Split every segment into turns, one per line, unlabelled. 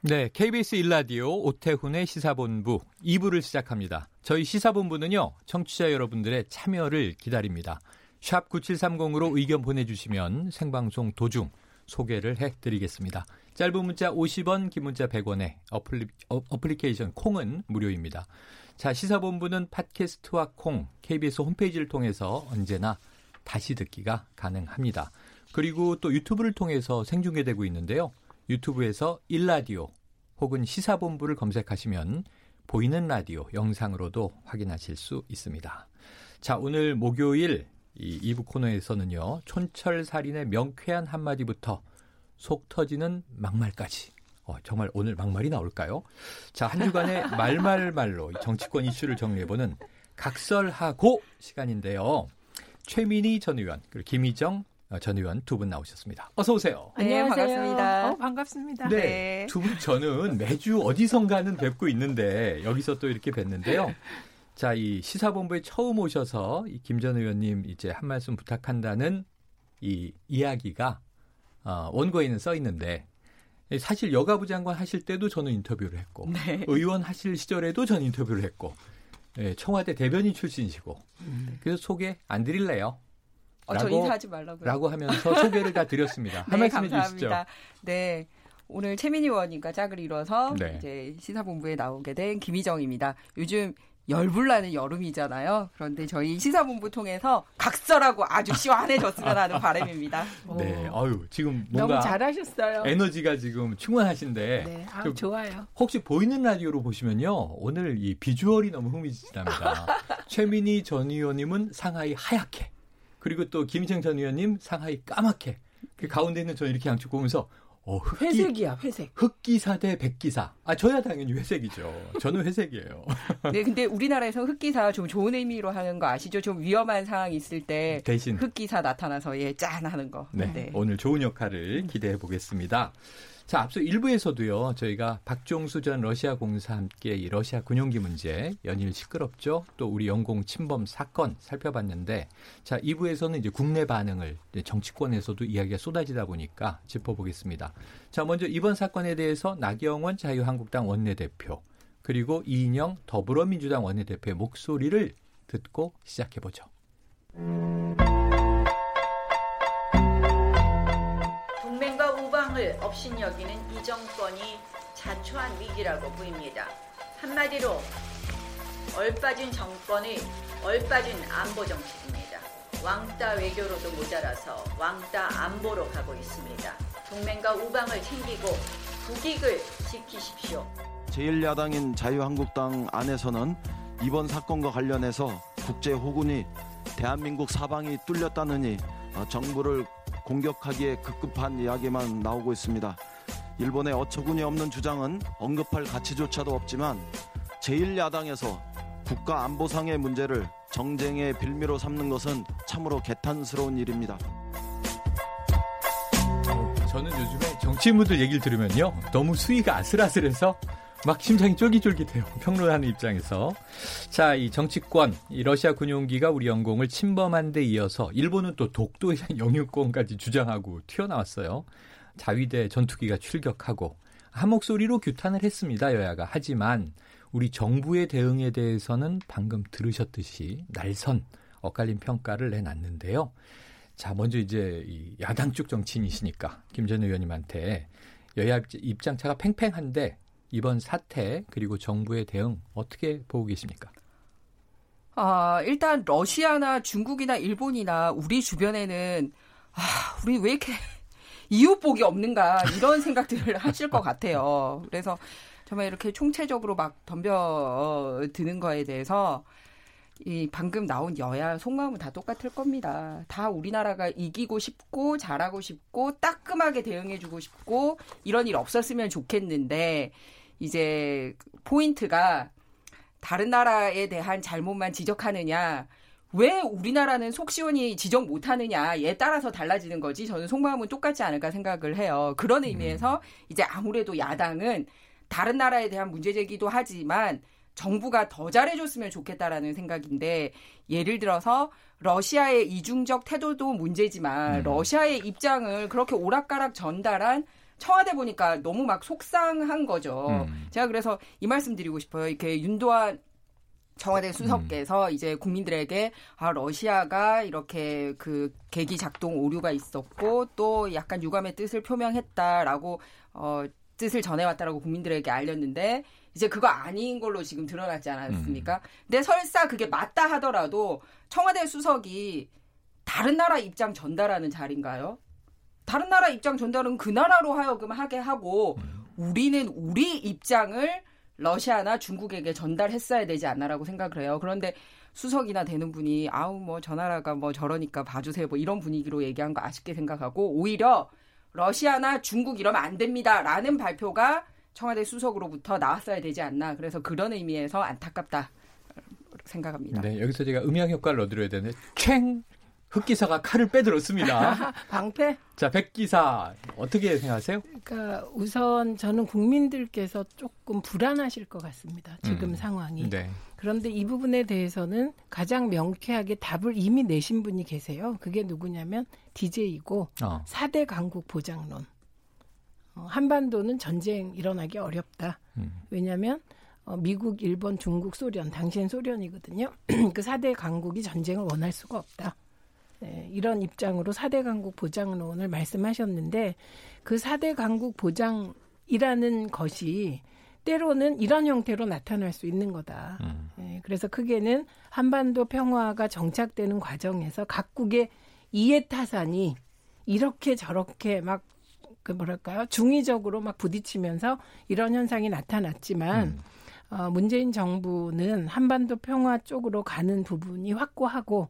네, KBS 일라디오 오태훈의 시사본부 2부를 시작합니다. 저희 시사본부는요, 청취자 여러분들의 참여를 기다립니다. 샵 9730으로 의견 보내주시면 생방송 도중 소개를 해드리겠습니다. 짧은 문자 50원, 긴 문자 100원에 어플리, 어, 어플리케이션 콩은 무료입니다. 자, 시사본부는 팟캐스트와 콩, KBS 홈페이지를 통해서 언제나 다시 듣기가 가능합니다. 그리고 또 유튜브를 통해서 생중계되고 있는데요. 유튜브에서 일라디오 혹은 시사본부를 검색하시면 보이는 라디오 영상으로도 확인하실 수 있습니다. 자, 오늘 목요일 이 2부 코너에서는요. 촌철살인의 명쾌한 한마디부터 속 터지는 막말까지. 어, 정말 오늘 막말이 나올까요? 자, 한 주간의 말말말로 정치권 이슈를 정리해보는 각설하고 시간인데요. 최민희 전 의원, 그리고 김희정 어, 전 의원 두 분 나오셨습니다. 어서 오세요.
네,
안녕하세요.
반갑습니다.
어, 반갑습니다.
네. 두 분 저는 매주 어디선가는 뵙고 있는데 여기서 또 이렇게 뵀는데요. 자, 이 시사본부에 처음 오셔서 이 김전 의원님 이제 한 말씀 부탁한다는 이 이야기가 어, 원고에는 써 있는데 사실 여가부 장관 하실 때도 저는 인터뷰를 했고
네.
의원 하실 시절에도 전 인터뷰를 했고 예, 청와대 대변인 출신이시고 그래서 소개 안 드릴래요.
어, 저 인사하지 말라고요.
라고 하면서 소개를 다 드렸습니다. 한
네,
말씀 해주시죠.
감사합니다. 네. 오늘 최민희 의원님과 짝을 이뤄서
네.
이제 시사본부에 나오게 된 김희정입니다. 요즘 열불나는 여름이잖아요. 그런데 저희 시사본부 통해서 각설하고 아주 시원해졌으면 하는 바람입니다.
네, 아유 지금
너무
뭔가
잘하셨어요.
에너지가 지금 충만하신데
네, 아,
좀
좋아요.
혹시 보이는 라디오로 보시면요 오늘 이 비주얼이 너무 흥미진진합니다. 최민희 전 의원님은 상하이 하얗게 그리고 또 김희정 전 의원님 상하이 까맣게 그 가운데 있는 저는 이렇게 양쪽 보면서 어, 흑기,
회색이야, 회색.
흑기사 대 백기사. 아 저야 당연히 회색이죠. 저는 회색이에요.
네, 근데 우리나라에서 흑기사 좀 좋은 의미로 하는 거 아시죠? 좀 위험한 상황이 있을 때
대신
흑기사 나타나서 예, 짠 하는 거.
네, 오늘 좋은 역할을 기대해 보겠습니다. 자, 앞서 1부에서도요, 저희가 박종수 전 러시아 공사 함께 이 러시아 군용기 문제, 연일 시끄럽죠? 또 우리 영공 침범 사건 살펴봤는데, 자, 2부에서는 이제 국내 반응을 이제 정치권에서도 이야기가 쏟아지다 보니까 짚어보겠습니다. 자, 먼저 이번 사건에 대해서 나경원 자유한국당 원내대표, 그리고 이인영 더불어민주당 원내대표의 목소리를 듣고 시작해보죠.
업신 여기는 이 정권이 자초한 위기라고 보입니다. 한마디로 얼빠진 정권의 얼빠진 안보 정책입니다. 왕따 외교로도 모자라서 왕따 안보로 가고 있습니다. 동맹과 우방을 챙기고 국익을 지키십시오.
제1야당인 자유한국당 안에서는 이번 사건과 관련해서 국제 호군이 대한민국 사방이 뚫렸다느니 어, 정부를 공격하기에 급급한 이야기만 나오고 있습니다. 일본의 어처구니 없는 주장은 언급할 가치조차도 없지만 제1야당에서 국가 안보상의 문제를 정쟁의 빌미로 삼는 것은 참으로 개탄스러운 일입니다.
저는 요즘에 정치인분들 얘기를 들으면요. 너무 수위가 아슬아슬해서 막 심장이 쫄깃쫄깃해요. 평론하는 입장에서. 자, 이 정치권, 이 러시아 군용기가 우리 영공을 침범한 데 이어서 일본은 또 독도의 영유권까지 주장하고 튀어나왔어요. 자위대 전투기가 출격하고 한 목소리로 규탄을 했습니다. 여야가. 하지만 우리 정부의 대응에 대해서는 방금 들으셨듯이 날선 엇갈린 평가를 내놨는데요. 자, 먼저 이제 이 야당 쪽 정치인이시니까 김전 의원님한테 여야 입장차가 팽팽한데 이번 사태 그리고 정부의 대응 어떻게 보고 계십니까?
아, 일단 러시아나 중국이나 일본이나 우리 주변에는 아, 우리 왜 이렇게 이웃복이 없는가 이런 생각들을 하실 것 같아요. 그래서 정말 이렇게 총체적으로 막 덤벼드는 거에 대해서 이 방금 나온 여야 속마음은 다 똑같을 겁니다. 다 우리나라가 이기고 싶고 잘하고 싶고 따끔하게 대응해주고 싶고 이런 일 없었으면 좋겠는데 이제 포인트가 다른 나라에 대한 잘못만 지적하느냐 왜 우리나라는 속 시원히 지적 못하느냐에 따라서 달라지는 거지 저는 속마음은 똑같지 않을까 생각을 해요. 그런 의미에서 이제 아무래도 야당은 다른 나라에 대한 문제 제기도 하지만 정부가 더 잘해줬으면 좋겠다라는 생각인데 예를 들어서 러시아의 이중적 태도도 문제지만
음.
러시아의 입장을 그렇게 오락가락 전달한 청와대 보니까 너무 막 속상한 거죠.
음.
제가 그래서 이 말씀 드리고 싶어요. 이렇게 윤도한 청와대 수석께서 이제 국민들에게 아 러시아가 이렇게 그 계기 작동 오류가 있었고 또 약간 유감의 뜻을 표명했다라고 어 뜻을 전해왔다라고 국민들에게 알렸는데 이제 그거 아닌 걸로 지금 드러났지 않았습니까? 근데 설사 그게 맞다 하더라도 청와대 수석이 다른 나라 입장 전달하는 자리인가요? 다른 나라 입장 전달은 그 나라로 하여금 하게 하고 우리는 우리 입장을 러시아나 중국에게 전달했어야 되지 않나라고 생각을 해요. 그런데 수석이나 되는 분이 아우 뭐 저 나라가 뭐 저러니까 봐주세요 뭐 이런 분위기로 얘기한 거 아쉽게 생각하고 오히려 러시아나 중국 이러면 안 됩니다라는 발표가 청와대 수석으로부터 나왔어야 되지 않나 그래서 그런 의미에서 안타깝다 생각합니다.
네, 여기서 제가 음향 효과를 넣어드려야 되는데 챙 흑기사가 칼을 빼들었습니다.
방패?
자, 백기사 어떻게 생각하세요?
그러니까 우선 저는 국민들께서 조금 불안하실 것 같습니다. 지금
음.
상황이.
네.
그런데 이 부분에 대해서는 가장 명쾌하게 답을 이미 내신 분이 계세요. 그게 누구냐면 DJ이고
어.
4대 강국 보장론. 어, 한반도는 전쟁 일어나기 어렵다.
음.
왜냐하면 어, 미국, 일본, 중국, 소련, 당시엔 소련이거든요. 그 4대 강국이 전쟁을 원할 수가 없다. 네, 이런 입장으로 4대 강국 보장론을 말씀하셨는데 그 4대 강국 보장이라는 것이 때로는 이런 형태로 나타날 수 있는 거다.
음.
예, 그래서 크게는 한반도 평화가 정착되는 과정에서 각국의 이해타산이 이렇게 저렇게 막 그 뭐랄까요 중의적으로 막 부딪히면서 이런 현상이 나타났지만
음.
어, 문재인 정부는 한반도 평화 쪽으로 가는 부분이 확고하고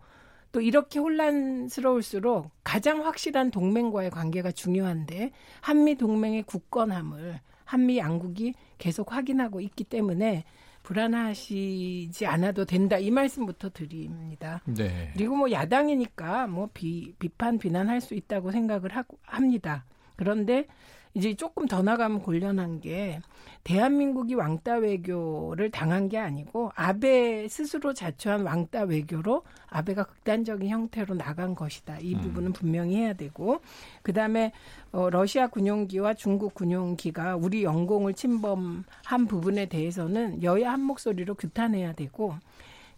또 이렇게 혼란스러울수록 가장 확실한 동맹과의 관계가 중요한데 한미 동맹의 굳건함을 한미 양국이 계속 확인하고 있기 때문에 불안하시지 않아도 된다 이 말씀부터 드립니다.
네.
그리고 뭐 야당이니까 뭐 비, 비판 비난할 수 있다고 생각을 하고 합니다. 그런데 이제 조금 더 나가면 곤란한 게 대한민국이 왕따 외교를 당한 게 아니고 아베 스스로 자초한 왕따 외교로 아베가 극단적인 형태로 나간 것이다. 이
음.
부분은 분명히 해야 되고 그다음에 어, 러시아 군용기와 중국 군용기가 우리 영공을 침범한 부분에 대해서는 여야 한 목소리로 규탄해야 되고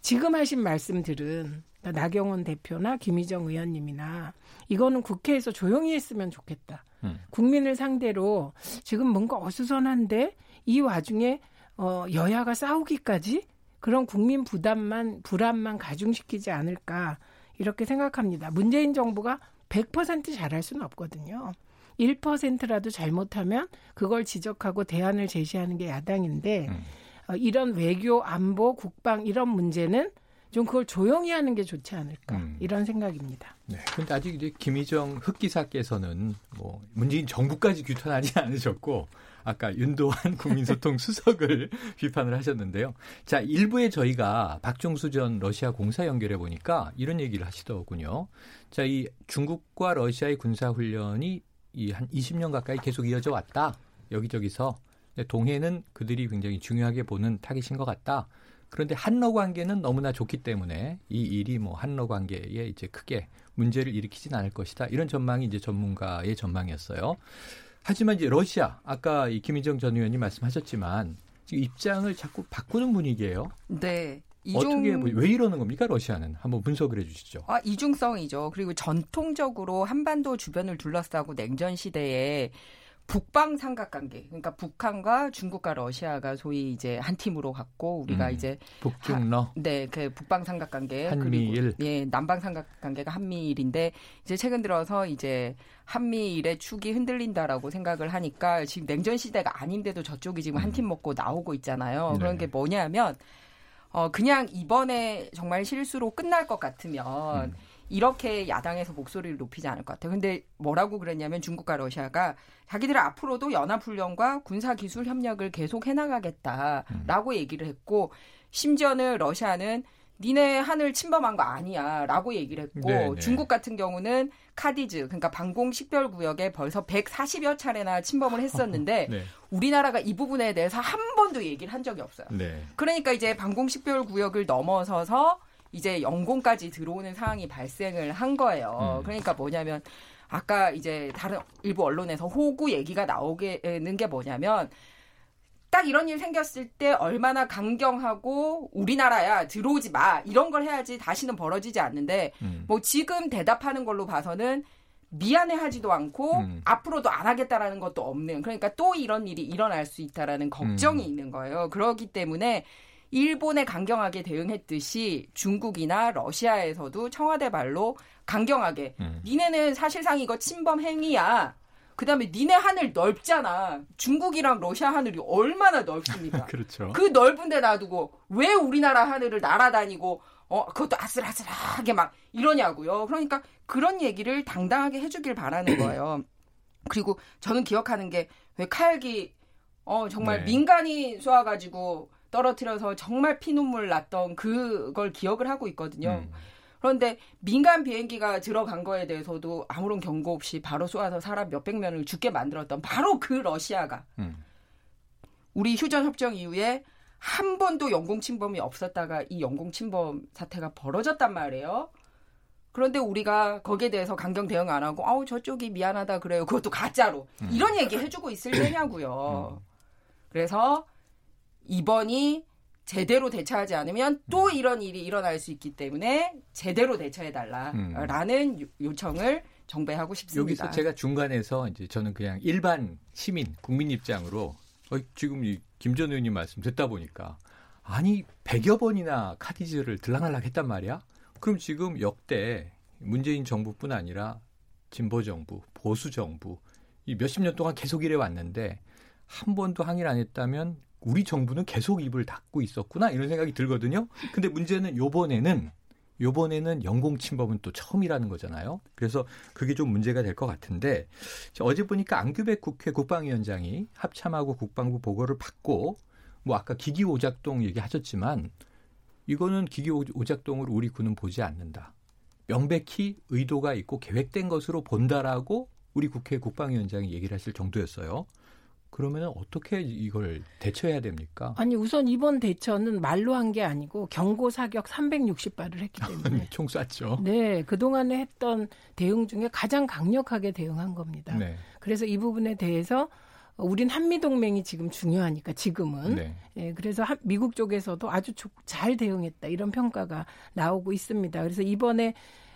지금 하신 말씀들은 나경원 대표나 김희정 의원님이나 이거는 국회에서 조용히 했으면 좋겠다.
음.
국민을 상대로 지금 뭔가 어수선한데 이 와중에 어, 여야가 싸우기까지 그런 국민 부담만 불안만 가중시키지 않을까 이렇게 생각합니다. 문재인 정부가 100% 잘할 수는 없거든요. 1%라도 잘못하면 그걸 지적하고 대안을 제시하는 게 야당인데
음.
어, 이런 외교, 안보, 국방 이런 문제는 좀 그걸 조용히 하는 게 좋지 않을까
음.
이런 생각입니다.
네. 근데 아직 이제 김희정 흑기사께서는 뭐 문재인 정부까지 규탄하지 않으셨고 아까 윤도한 국민소통 수석을 비판을 하셨는데요. 자, 일부에 저희가 박종수 전 러시아 공사 연결해 보니까 이런 얘기를 하시더군요. 자, 이 중국과 러시아의 군사 훈련이 이 한 20년 가까이 계속 이어져 왔다. 여기저기서 동해는 그들이 굉장히 중요하게 보는 타깃인 것 같다. 그런데 한러 관계는 너무나 좋기 때문에 이 일이 뭐 한러 관계에 이제 크게 문제를 일으키진 않을 것이다. 이런 전망이 이제 전문가의 전망이었어요. 하지만 이제 러시아 아까 이 김희정 전 의원님 말씀하셨지만 지금 입장을 자꾸 바꾸는 분위기예요.
네.
어떻게 보- 왜 이러는 겁니까 러시아는 한번 분석을 해주시죠.
아, 이중성이죠. 그리고 전통적으로 한반도 주변을 둘러싸고 냉전 시대에 북방 삼각관계, 그러니까 북한과 중국과 러시아가 소위 이제 한 팀으로 갔고 우리가
음.
이제
북중러
네, 그 북방 삼각관계
한미일.
그리고 예, 남방 삼각관계가 한미일인데 이제 최근 들어서 이제 한미일의 축이 흔들린다라고 생각을 하니까 지금 냉전 시대가 아닌데도 저쪽이 지금 한 팀 먹고 나오고 있잖아요.
네.
그런 게 뭐냐면 어 그냥 이번에 정말 실수로 끝날 것 같으면
음.
이렇게 야당에서 목소리를 높이지 않을 것 같아요. 근데 뭐라고 그랬냐면 중국과 러시아가 자기들은 앞으로도 연합훈련과 군사기술 협력을 계속 해나가겠다라고 얘기를 했고 심지어는 러시아는 니네 하늘 침범한 거 아니야 라고 얘기를 했고
네네.
중국 같은 경우는 카디즈 그러니까 방공 식별 구역에 벌써 140여 차례나 침범을 했었는데
네.
우리나라가 이 부분에 대해서 한 번도 얘기를 한 적이 없어요.
네.
그러니까 이제 방공 식별 구역을 넘어서서 이제 영공까지 들어오는 상황이 발생을 한 거예요.
음.
그러니까 뭐냐면 아까 이제 다른 일부 언론에서 호구 얘기가 나오게는 게 뭐냐면 딱 이런 일 생겼을 때 얼마나 강경하고 우리나라야 들어오지 마 이런 걸 해야지 다시는 벌어지지 않는데
음.
뭐 지금 대답하는 걸로 봐서는 미안해하지도 않고
음.
앞으로도 안 하겠다라는 것도 없는 그러니까 또 이런 일이 일어날 수 있다라는 걱정이
음.
있는 거예요. 그렇기 때문에 일본에 강경하게 대응했듯이 중국이나 러시아에서도 청와대 말로 강경하게
음.
니네는 사실상 이거 침범 행위야. 그다음에 니네 하늘 넓잖아. 중국이랑 러시아 하늘이 얼마나 넓습니까?
그렇죠.
그 넓은 데 놔두고 왜 우리나라 하늘을 날아다니고 어 그것도 아슬아슬하게 막 이러냐고요. 그러니까 그런 얘기를 당당하게 해주길 바라는 거예요. 그리고 저는 기억하는 게 왜 칼기 어 정말
네.
민간이 쏘아가지고 떨어뜨려서 정말 피눈물 났던 그걸 기억을 하고 있거든요.
음.
그런데 민간 비행기가 들어간 거에 대해서도 아무런 경고 없이 바로 쏘아서 사람 몇백 명을 죽게 만들었던 바로 그 러시아가
음.
우리 휴전 협정 이후에 한 번도 영공 침범이 없었다가 이 영공 침범 사태가 벌어졌단 말이에요. 그런데 우리가 거기에 대해서 강경 대응 안 하고 아우 저쪽이 미안하다 그래요. 그것도 가짜로 이런 얘기 해주고 있을 때냐고요. 그래서 이번이 제대로 대처하지 않으면 또 이런 일이 일어날 수 있기 때문에 제대로 대처해달라라는 요- 요청을 정부에 하고 싶습니다.
여기서 제가 중간에서 이제 저는 그냥 일반 시민 국민 입장으로 어, 지금 이 김전 의원님 말씀 듣다 보니까 아니 100여 번이나 카디즈를 들락날락 했단 말이야. 그럼 지금 역대 문재인 정부뿐 아니라 진보 정부, 보수 정부 이 몇십 년 동안 계속 이래 왔는데 한 번도 항의를 안 했다면 우리 정부는 계속 입을 닫고 있었구나 이런 생각이 들거든요. 근데 문제는 요번에는 요번에는 영공 침범은 또 처음이라는 거잖아요. 그래서 그게 좀 문제가 될 것 같은데 저 어제 보니까 안규백 국회 국방위원장이 합참하고 국방부 보고를 받고 뭐 아까 기기 오작동 얘기하셨지만 이거는 기기 오- 오작동을 우리 군은 보지 않는다. 명백히 의도가 있고 계획된 것으로 본다라고 우리 국회 국방위원장이 얘기를 했을 정도였어요. 그러면 어떻게 이걸 대처해야 됩니까?
아니 우선 이번 대처는 말로 한 게 아니고 경고 사격 360발을 했기 때문에
총 쐈죠.
네 그 동안에 했던 대응 중에 가장 강력하게 대응한 겁니다.
네.
그래서 이 부분에 대해서 우린 한미 동맹이 지금 중요하니까 지금은
네.
예, 그래서 한- 미국 쪽에서도 아주 조- 잘 대응했다 이런 평가가 나오고 있습니다. 그래서 이번에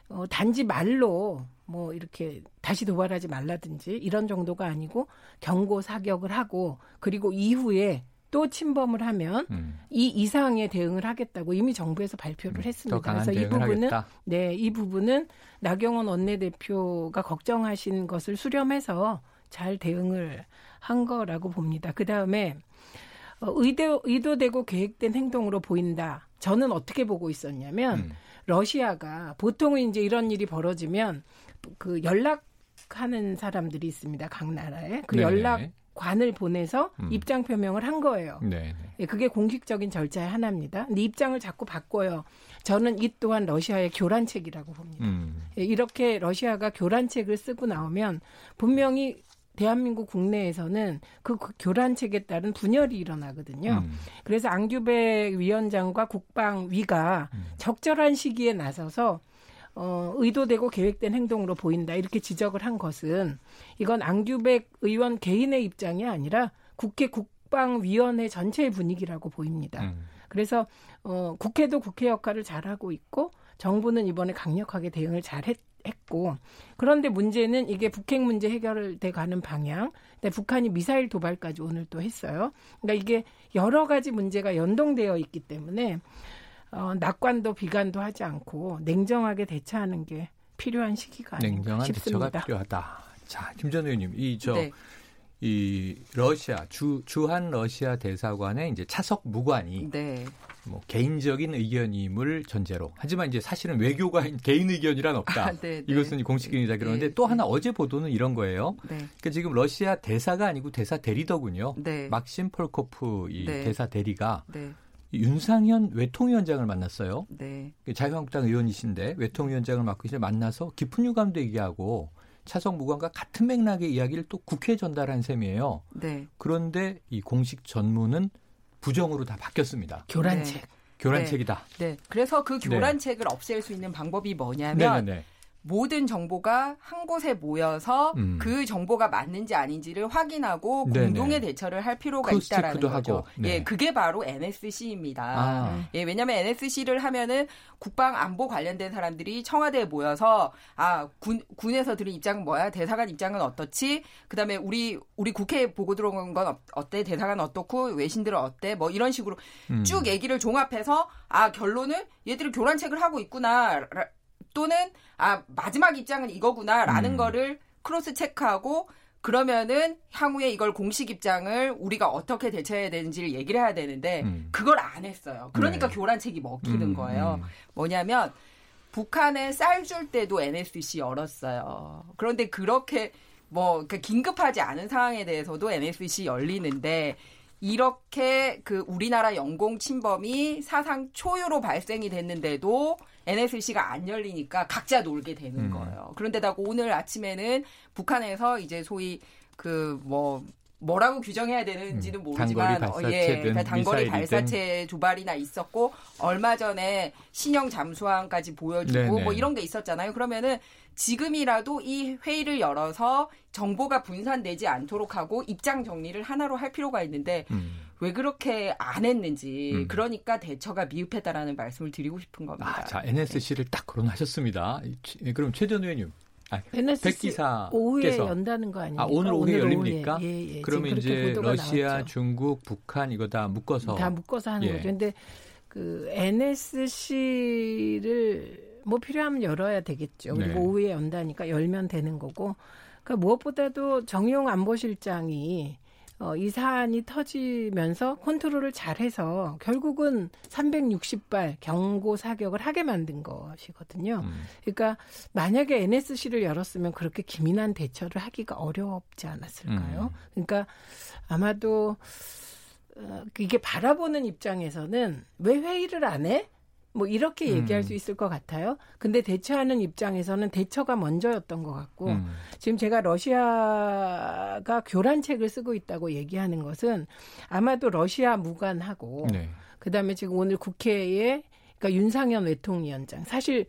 어, 단지 말로 뭐 이렇게 다시 도발하지 말라든지 이런 정도가 아니고 경고 사격을 하고 그리고 이후에 또 침범을 하면
음.
이 이상의 대응을 하겠다고 이미 정부에서 발표를
더
했습니다. 그래서 이 부분은
하겠다.
네, 이 부분은 나경원 원내대표가 걱정하신 것을 수렴해서 잘 대응을 한 거라고 봅니다. 그 다음에 어, 의도, 의도되고 계획된 행동으로 보인다. 저는 어떻게 보고 있었냐면
음.
러시아가 보통은 이제 이런 일이 벌어지면 그 연락하는 사람들이 있습니다. 각 나라에 그
네네.
연락 관을 보내서
음.
입장 표명을 한 거예요.
네. 네.
예, 그게 공식적인 절차의 하나입니다. 근데 입장을 자꾸 바꿔요. 저는 이 또한 러시아의 교란책이라고 봅니다.
음.
예, 이렇게 러시아가 교란책을 쓰고 나오면 분명히 대한민국 국내에서는 그 교란책에 따른 분열이 일어나거든요.
음.
그래서 안규백 위원장과 국방위가
음.
적절한 시기에 나서서 어, 의도되고 계획된 행동으로 보인다 이렇게 지적을 한 것은 이건 안규백 의원 개인의 입장이 아니라 국회 국방위원회 전체의 분위기라고 보입니다.
음.
그래서 어, 국회도 국회 역할을 잘하고 있고 정부는 이번에 강력하게 대응을 잘 했, 고 그런데 문제는 이게 북핵 문제 해결돼 가는 방향. 근데 북한이 미사일 도발까지 오늘 또 했어요. 그러니까 이게 여러 가지 문제가 연동되어 있기 때문에 어, 낙관도 비관도 하지 않고 냉정하게 대처하는 게 필요한 시기가 아닌가
냉정한
싶습니다.
대처가 필요하다. 자, 김 전 의원님, 이저
네.
이 러시아 주 주한 러시아 대사관의 이제 차석 무관이
네.
뭐 개인적인 의견임을 전제로. 하지만 이제 사실은 외교가 개인 의견이란 없다.
아, 네, 네.
이것은 공식적이다 그러는데
네,
또
네.
하나 어제 보도는 이런 거예요.
네.
그러니까 지금 러시아 대사가 아니고 대사 대리더군요.
네.
막심 폴코프 이
네.
대사 대리가
네.
윤상현 외통위원장을 만났어요.
네.
그 자유한국당 의원이신데 외통위원장을 맡고 이제 만나서 깊은 유감도 얘기하고 차석 무관과 같은 맥락의 이야기를 또 국회에 전달한 셈이에요.
네.
그런데 이 공식 전문은 부정으로 다 바뀌었습니다.
교란책.
교란책이다.
네. 그래서 그
네.
교란책을 없앨 수 있는 방법이 뭐냐면
네네네.
모든 정보가 한 곳에 모여서
음.
그 정보가 맞는지 아닌지를 확인하고
네네.
공동의 대처를 할 필요가 있다라는 거죠.
하고. 네.
예, 그게 바로 NSC입니다.
아.
예, 왜냐하면 NSC를 하면은 국방 안보 관련된 사람들이 청와대에 모여서 아 군 군에서 들은 입장은 뭐야 대사관 입장은 어떻지 그다음에 우리 우리 국회에 보고 들어온 건 어- 어때 대사관 어떻고 외신들은 어때 뭐 이런 식으로
음.
쭉 얘기를 종합해서 아 결론은 얘들이 교란책을 하고 있구나 라- 또는 아 마지막 입장은 이거구나라는
음.
거를 cross check하고 그러면은 향후에 이걸 공식 입장을 우리가 어떻게 대처해야 되는지를 얘기를 해야 되는데
음.
그걸 안 했어요. 그러니까
네.
교란책이 먹히는
음,
거예요.
음.
뭐냐면 북한에 쌀 줄 때도 NSC 열었어요. 그런데 그렇게 뭐 그러니까 긴급하지 않은 상황에 대해서도 NSC 열리는데 이렇게 그 우리나라 영공 침범이 사상 초유로 발생이 됐는데도 NSC가 안 열리니까 각자 놀게 되는
음.
거예요. 그런데다가 오늘 아침에는 북한에서 이제 소위 그뭐 뭐라고 규정해야 되는지는
음,
모르지만
단거리
어, 예,
발사체든
그러니까 단거리. 발사체 조발이나 있었고 얼마 전에 신형 잠수함까지 보여주고
네네.
뭐 이런 게 있었잖아요. 그러면은 지금이라도 이 회의를 열어서 정보가 분산되지 않도록 하고 입장 정리를 하나로 할 필요가 있는데
음.
왜 그렇게 안 했는지
음.
그러니까 대처가 미흡했다라는 말씀을 드리고 싶은 겁니다.
아, 자 NSC를 딱 거론하셨습니다. 이- 예, 그럼 최전 의원님, 아,
NSC 오후에
백기사께서
연다는 거 아닙니까?
아, 오늘 오후에 열립니까?
오후에. 예, 예.
그러면 이제 러시아,
나왔죠.
중국, 북한 이거 다 묶어서
다 묶어서 하는
예.
거죠. 근데 그 NSC를 뭐 필요하면 열어야 되겠죠. 그리고
네.
오후에 연다니까 열면 되는 거고. 그러니까 무엇보다도 정용 안보실장이 어, 이 사안이 터지면서 컨트롤을 잘해서 결국은 360발 경고 사격을 하게 만든 것이거든요.
음.
그러니까 만약에 NSC를 열었으면 그렇게 기민한 대처를 하기가 어렵지 않았을까요?
음.
그러니까 아마도 어, 이게 바라보는 입장에서는 왜 회의를 안 해? 뭐 이렇게 얘기할
음.
수 있을 것 같아요. 근데 대처하는 입장에서는 대처가 먼저였던 것 같고
음.
지금 제가 러시아가 교란책을 쓰고 있다고 얘기하는 것은 아마도 러시아 무관하고
네.
그다음에 지금 오늘 국회에 그러니까 윤상현 외통위원장 사실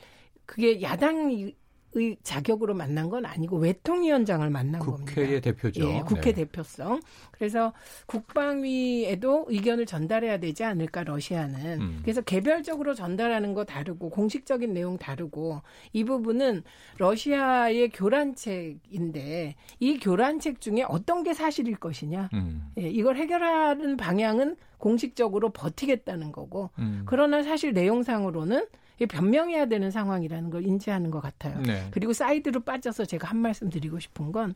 그게 야당 의 자격으로 만난 건 아니고 외통위원장을 만난 겁니다.
국회의 대표죠.
예, 국회
네.
대표성. 그래서 국방위에도 의견을 전달해야 되지 않을까 러시아는.
음.
그래서 개별적으로 전달하는 거 다르고 공식적인 내용 다르고 이 부분은 러시아의 교란책인데 이 교란책 중에 어떤 게 사실일 것이냐.
음.
예, 이걸 해결하는 방향은 공식적으로 버티겠다는 거고
음.
그러나 사실 내용상으로는 변명해야 되는 상황이라는 걸 인지하는 것 같아요.
네.
그리고 사이드로 빠져서 제가 한 말씀 드리고 싶은 건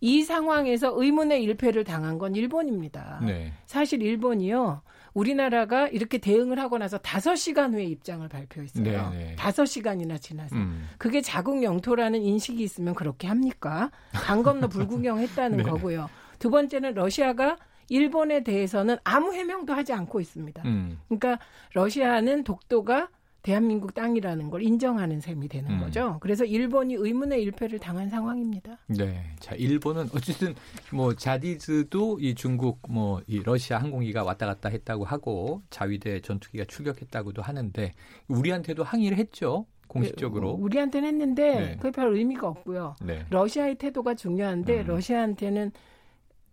이 상황에서 의문의 일패를 당한 건 일본입니다.
네.
사실 일본이요. 우리나라가 이렇게 대응을 하고 나서 다섯 시간 후에 입장을 발표했어요.
네, 네.
다섯 시간이나 지나서.
음.
그게 자국 영토라는 인식이 있으면 그렇게 합니까? 강 건너 불구경했다는
네.
거고요. 두 번째는 러시아가 일본에 대해서는 아무 해명도 하지 않고 있습니다.
음.
그러니까 러시아는 독도가 대한민국 땅이라는 걸 인정하는 셈이 되는
음.
거죠. 그래서 일본이 의문의 일패를 당한 상황입니다.
네. 자, 일본은 어쨌든 뭐 자디즈도 이 중국 뭐 이 러시아 항공기가 왔다 갔다 했다고 하고 자위대 전투기가 출격했다고도 하는데 우리한테도 항의를 했죠. 공식적으로.
그, 우리한테는 했는데
네.
그게 별 의미가 없고요.
네.
러시아의 태도가 중요한데
음.
러시아한테는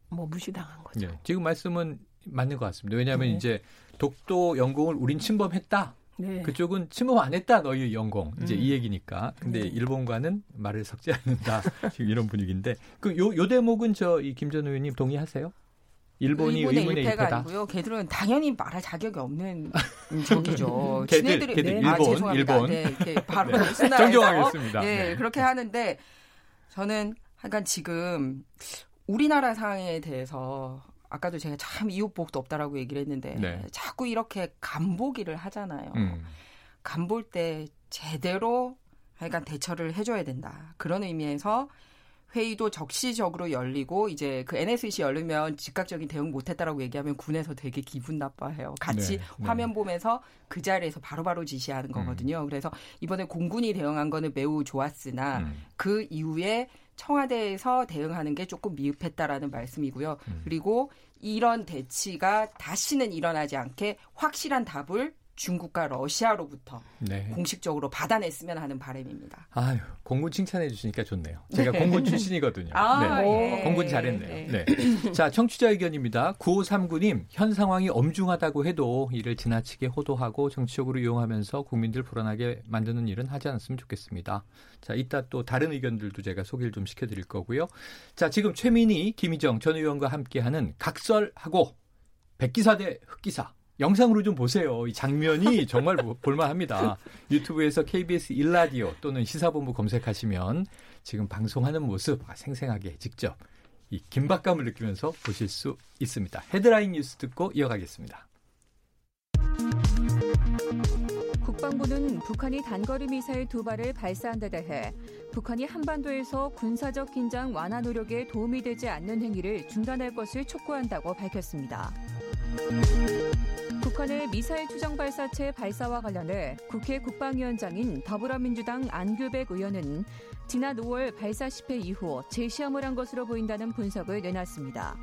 뭐 무시당한 거죠.
네. 지금 말씀은 맞는 것 같습니다. 왜냐하면
네.
이제 독도 영공을 우린 침범했다.
네.
그쪽은 침범 안 했다 너희 영공 이제
음.
이 얘기니까 근데
네.
일본과는 말을 섞지 않는다 지금 이런 분위기인데 그요요 대목은 저 이 김 전 의원님 동의하세요? 일본이
의문의
의문의
일패가
일패다.
아니고요. 걔들은 당연히 말할 자격이 없는 적이죠.
걔들, 걔들,
아,
일본,
죄송합니다.
일본.
네, 이렇게 바로
네.
순화해서
정정하겠습니다.
예,
네.
그렇게 하는데 저는 약간 지금 우리나라 상황에 대해서 아까도 제가 참 이웃복도 없다라고 얘기를 했는데
네.
자꾸 이렇게 간보기를 하잖아요.
음.
간볼 때 제대로 하여간 대처를 해줘야 된다. 그런 의미에서 회의도 적시적으로 열리고 이제 그 NSC 열리면 즉각적인 대응 못했다라고 얘기하면 군에서 되게 기분 나빠해요. 같이
네, 네.
화면 보면서 그 자리에서 바로바로 지시하는 거거든요. 그래서 이번에 공군이 대응한 거는 매우 좋았으나
음.
그 이후에 청와대에서 대응하는 게 조금 미흡했다라는 말씀이고요.
음.
그리고 이런 대치가 다시는 일어나지 않게 확실한 답을 중국과 러시아로부터
네.
공식적으로 받아냈으면 하는 바람입니다.
아유, 공군 칭찬해 주시니까 좋네요. 제가 공군 출신이거든요.
아,
네.
예.
공군 잘했네요. 네. 자, 청취자 의견입니다. 9539님, 현 상황이 엄중하다고 해도 이를 지나치게 호도하고 정치적으로 이용하면서 국민들 불안하게 만드는 일은 하지 않았으면 좋겠습니다. 자, 이따 또 다른 의견들도 제가 소개를 좀 시켜드릴 거고요. 자, 지금 최민희, 김희정 전 의원과 함께하는 각설하고 백기사 대 흑기사. 영상으로 좀 보세요. 이 장면이 정말 보- 볼만합니다. 유튜브에서 KBS 일라디오 또는 시사본부 검색하시면 지금 방송하는 모습 아, 생생하게 직접 이 긴박감을 느끼면서 보실 수 있습니다. 헤드라인 뉴스 듣고 이어가겠습니다.
국방부는 북한이 단거리 미사일 두 발을 발사한 데 대해 북한이 한반도에서 군사적 긴장 완화 노력에 도움이 되지 않는 행위를 중단할 것을 촉구한다고 밝혔습니다. 북한의 미사일 추정 발사체 발사와 관련해 국회 국방위원장인 더불어민주당 안규백 의원은 지난 5월 발사 10회 이후 재시험을 한 것으로 보인다는 분석을 내놨습니다.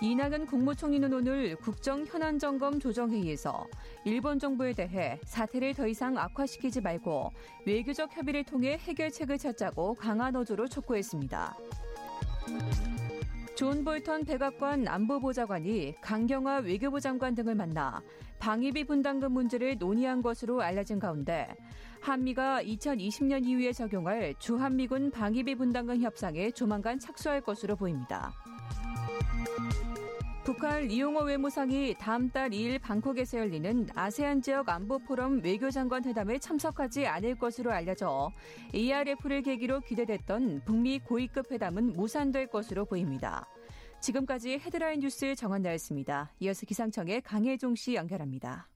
이낙연 국무총리는 오늘 국정 현안 점검 조정회의에서 일본 정부에 대해 사태를 더 이상 악화시키지 말고 외교적 협의를 통해 해결책을 찾자고 강한 어조로 촉구했습니다. 존 볼턴 백악관 안보보좌관이 강경화 외교부 장관 등을 만나 방위비 분담금 문제를 논의한 것으로 알려진 가운데 한미가 2020년 이후에 적용할 주한미군 방위비 분담금 협상에 조만간 착수할 것으로 보입니다. 북한 리용호 외무상이 다음 달 2일 방콕에서 열리는 아세안 지역 안보 포럼 외교장관 회담에 참석하지 않을 것으로 알려져 ARF를 계기로 기대됐던 북미 고위급 회담은 무산될 것으로 보입니다. 지금까지 헤드라인 뉴스 정한나였습니다. 이어서 기상청의 강혜종 씨 연결합니다.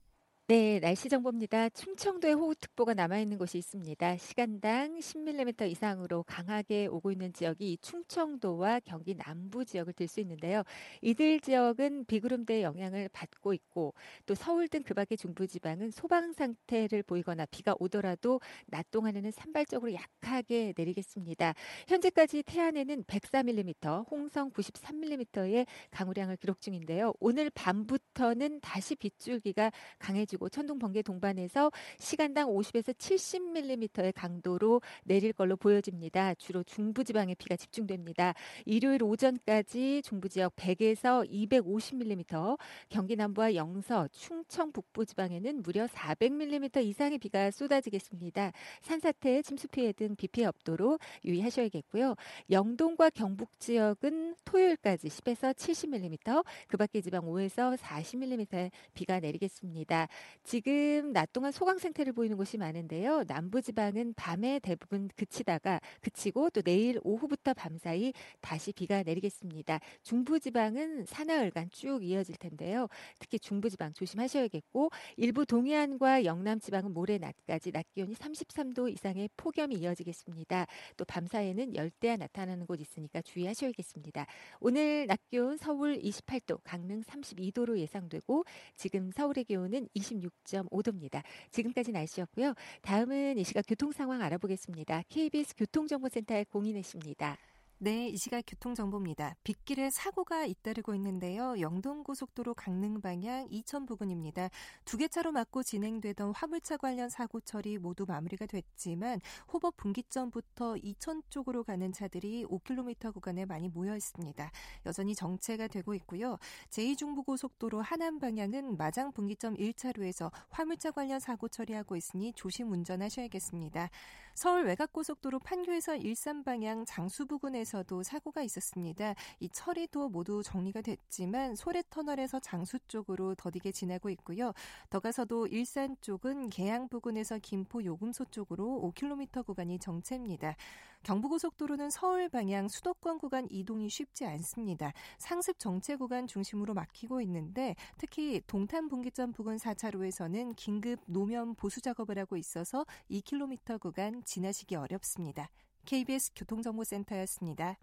네, 날씨 정보입니다. 충청도에 호우특보가 남아있는 곳이 있습니다. 시간당 10mm 이상으로 강하게 오고 있는 지역이 충청도와 경기 남부 지역을 들 수 있는데요. 이들 지역은 비구름대의 영향을 받고 있고 또 서울 등 그 밖의 중부지방은 소방 상태를 보이거나 비가 오더라도 낮 동안에는 산발적으로 약하게 내리겠습니다. 현재까지 태안에는 104mm, 홍성 93mm의 강우량을 기록 중인데요. 오늘 밤부터는 다시 빗줄기가 강해지 고 천둥 번개 동반해서 시간당 50에서 70mm의 강도로 내릴 걸로 보여집니다. 주로 중부 지방에 비가 집중됩니다. 일요일 오전까지 중부 지역 100에서 250mm, 경기 남부와 영서, 충청 북부 지방에는 무려 400mm 이상의 비가 쏟아지겠습니다. 산사태, 침수 피해 등 비 피해 없도록 유의하셔야겠고요. 영동과 경북 지역은 토요일까지 10에서 70mm, 그 밖의 지방 5에서 40mm의 비가 내리겠습니다. 지금 낮 동안 소강 상태를 보이는 곳이 많은데요. 남부 지방은 밤에 대부분 그치다가 그치고 또 내일 오후부터 밤사이 다시 비가 내리겠습니다. 중부 지방은 산하을간 쭉 이어질 텐데요. 특히 중부 지방 조심하셔야겠고 일부 동해안과 영남 지방은 모레 낮까지 낮 기온이 33도 이상의 폭염이 이어지겠습니다. 또 밤사이에는 열대야 나타나는 곳 있으니까 주의하셔야겠습니다. 오늘 낮 기온 서울 28도, 강릉 32도로 예상되고 지금 서울의 기온은 26.5도입니다. 지금까지 날씨였고요. 다음은 이 시각 교통 상황 알아보겠습니다. KBS 교통정보센터의 공인혜 씨입니다.
네, 이 시각 교통정보입니다. 빗길에 사고가 잇따르고 있는데요. 영동고속도로 강릉 방향 이천 부근입니다. 두 개 차로 막고 진행되던 화물차 관련 사고 처리 모두 마무리가 됐지만 호법 분기점부터 이천 쪽으로 가는 차들이 5km 구간에 많이 모여 있습니다. 여전히 정체가 되고 있고요. 제2중부고속도로 하남 방향은 마장 분기점 1차로에서 화물차 관련 사고 처리하고 있으니 조심 운전하셔야겠습니다. 서울 외곽고속도로 판교에서 일산 방향 장수 부근에서도 사고가 있었습니다. 이 처리도 모두 정리가 됐지만 소래터널에서 장수 쪽으로 더디게 지나고 있고요. 더 가서도 일산 쪽은 계양 부근에서 김포 요금소 쪽으로 5km 구간이 정체입니다. 경부고속도로는 서울 방향 수도권 구간 이동이 쉽지 않습니다. 상습 정체 구간 중심으로 막히고 있는데 특히 동탄 분기점 부근 4차로에서는 긴급 노면 보수 작업을 하고 있어서 2km 구간 지나시기 어렵습니다. KBS 교통정보센터였습니다.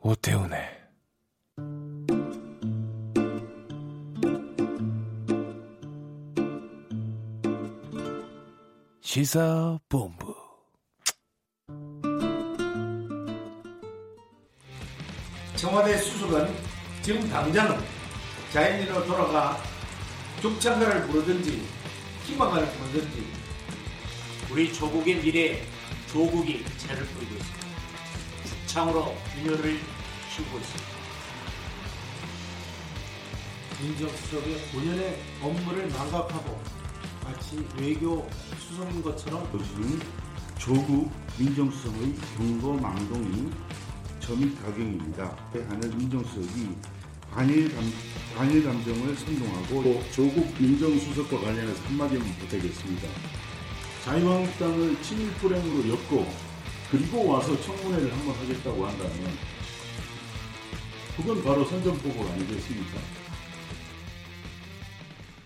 오태훈의 시사본부
청와대 수석은 지금 당장 자연인으로 돌아가 죽창가를 부르든지 희망가를 부르든지
우리 조국의 미래에 조국이 죄를 뿌리고 있습니다. 죽창으로 민요를 키우고 있습니다.
민정수석의 본연의 업무를 망각하고 마치 외교 수석인 것처럼
것은 조국 민정수석의 경거 망동이 점입 가경입니다. 하늘 민정수석이 반일, 감, 반일 감정을 선동하고 또 조국 민정수석과 관련해서 한마디만 부탁했습니다. 자유한국당을 친일 불행으로 엮고 그리고 와서 청문회를 한번 하겠다고 한다면 그건 바로 선전포고 아니겠습니까?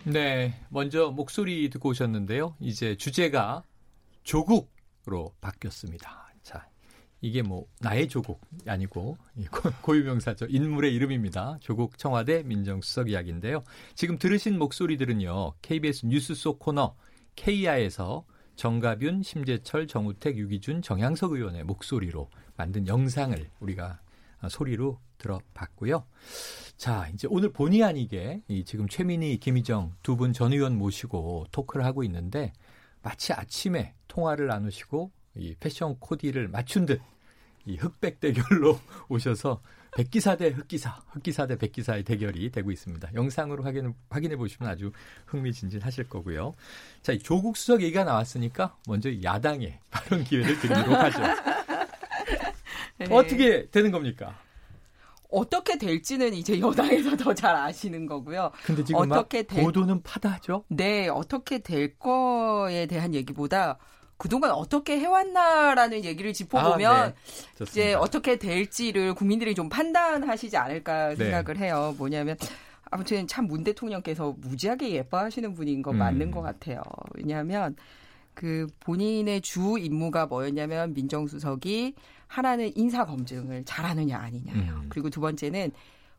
네, 먼저 목소리 듣고 오셨는데요. 이제 주제가 조국으로 바뀌었습니다. 자, 이게 뭐 나의 조국 아니고 고유명사죠. 인물의 이름입니다. 조국 청와대 민정수석 이야기인데요. 지금 들으신 목소리들은요. KBS 뉴스 속 코너 KI에서 정가균, 심재철, 정우택, 유기준, 정향석 의원의 목소리로 만든 영상을 우리가 소리로 들어봤고요. 자, 이제 오늘 본의 아니게 이 지금 최민희, 김희정 두 분 전 의원 모시고 토크를 하고 있는데 마치 아침에 통화를 나누시고 이 패션 코디를 맞춘 듯 이 흑백 대결로 오셔서 백기사 대 흑기사, 흑기사 대 백기사의 대결이 되고 있습니다. 영상으로 확인, 확인해 보시면 아주 흥미진진하실 거고요. 자, 조국 수석 얘기가 나왔으니까 먼저 야당의 발언 기회를 드리도록 하죠. 네. 어떻게 되는 겁니까?
어떻게 될지는 이제 여당에서 더 잘 아시는 거고요.
근데 지금 어떻게 될... 보도는 파다하죠?
네, 어떻게 될 거에 대한 얘기보다 그동안 어떻게 해왔나라는 얘기를 짚어보면 아, 네. 이제 어떻게 될지를 국민들이 좀 판단하시지 않을까 생각을 네. 해요. 뭐냐면 아무튼 참 문 대통령께서 무지하게 예뻐하시는 분인 거 맞는 음. 것 같아요. 왜냐하면 그 본인의 주 임무가 뭐였냐면 민정수석이 하나는 인사 검증을 잘하느냐 아니냐요. 음. 그리고 두 번째는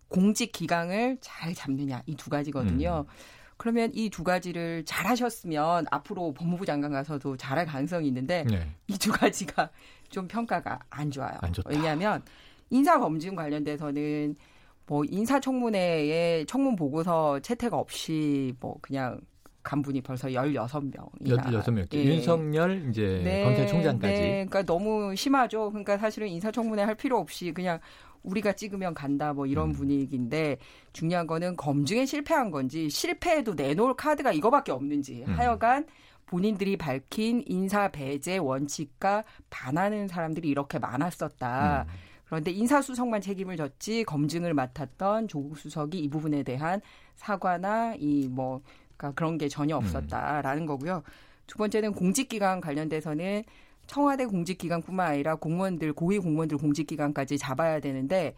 공직 기강을 잘 잡느냐 이 두 가지거든요. 음. 그러면 이 두 가지를 잘하셨으면 앞으로 법무부 장관 가서도 잘할 가능성이 있는데 네. 이두 가지가 좀 평가가 안 좋아요.
안
왜냐하면 인사 검증 관련돼서는 뭐 인사청문회에 청문 보고서 채택 없이 뭐 그냥 간분이 벌써 16명이나.
16명. 예. 윤석열 이제 네, 검찰총장까지. 네,
그러니까 너무 심하죠. 그러니까 사실은 인사청문회 할 필요 없이 그냥 우리가 찍으면 간다 뭐 이런 음. 분위기인데 중요한 거는 검증에 실패한 건지 실패해도 내놓을 카드가 이거밖에 없는지 음. 하여간 본인들이 밝힌 인사 배제 원칙과 반하는 사람들이 이렇게 많았었다. 음. 그런데 인사수석만 책임을 졌지 검증을 맡았던 조국 수석이 이 부분에 대한 사과나 이 뭐 그러니까 그런 게 전혀 음. 없었다라는 거고요. 두 번째는 공직기관 관련돼서는 청와대 공직기관뿐만 아니라 공무원들 고위 공무원들 공직기관까지 잡아야 되는데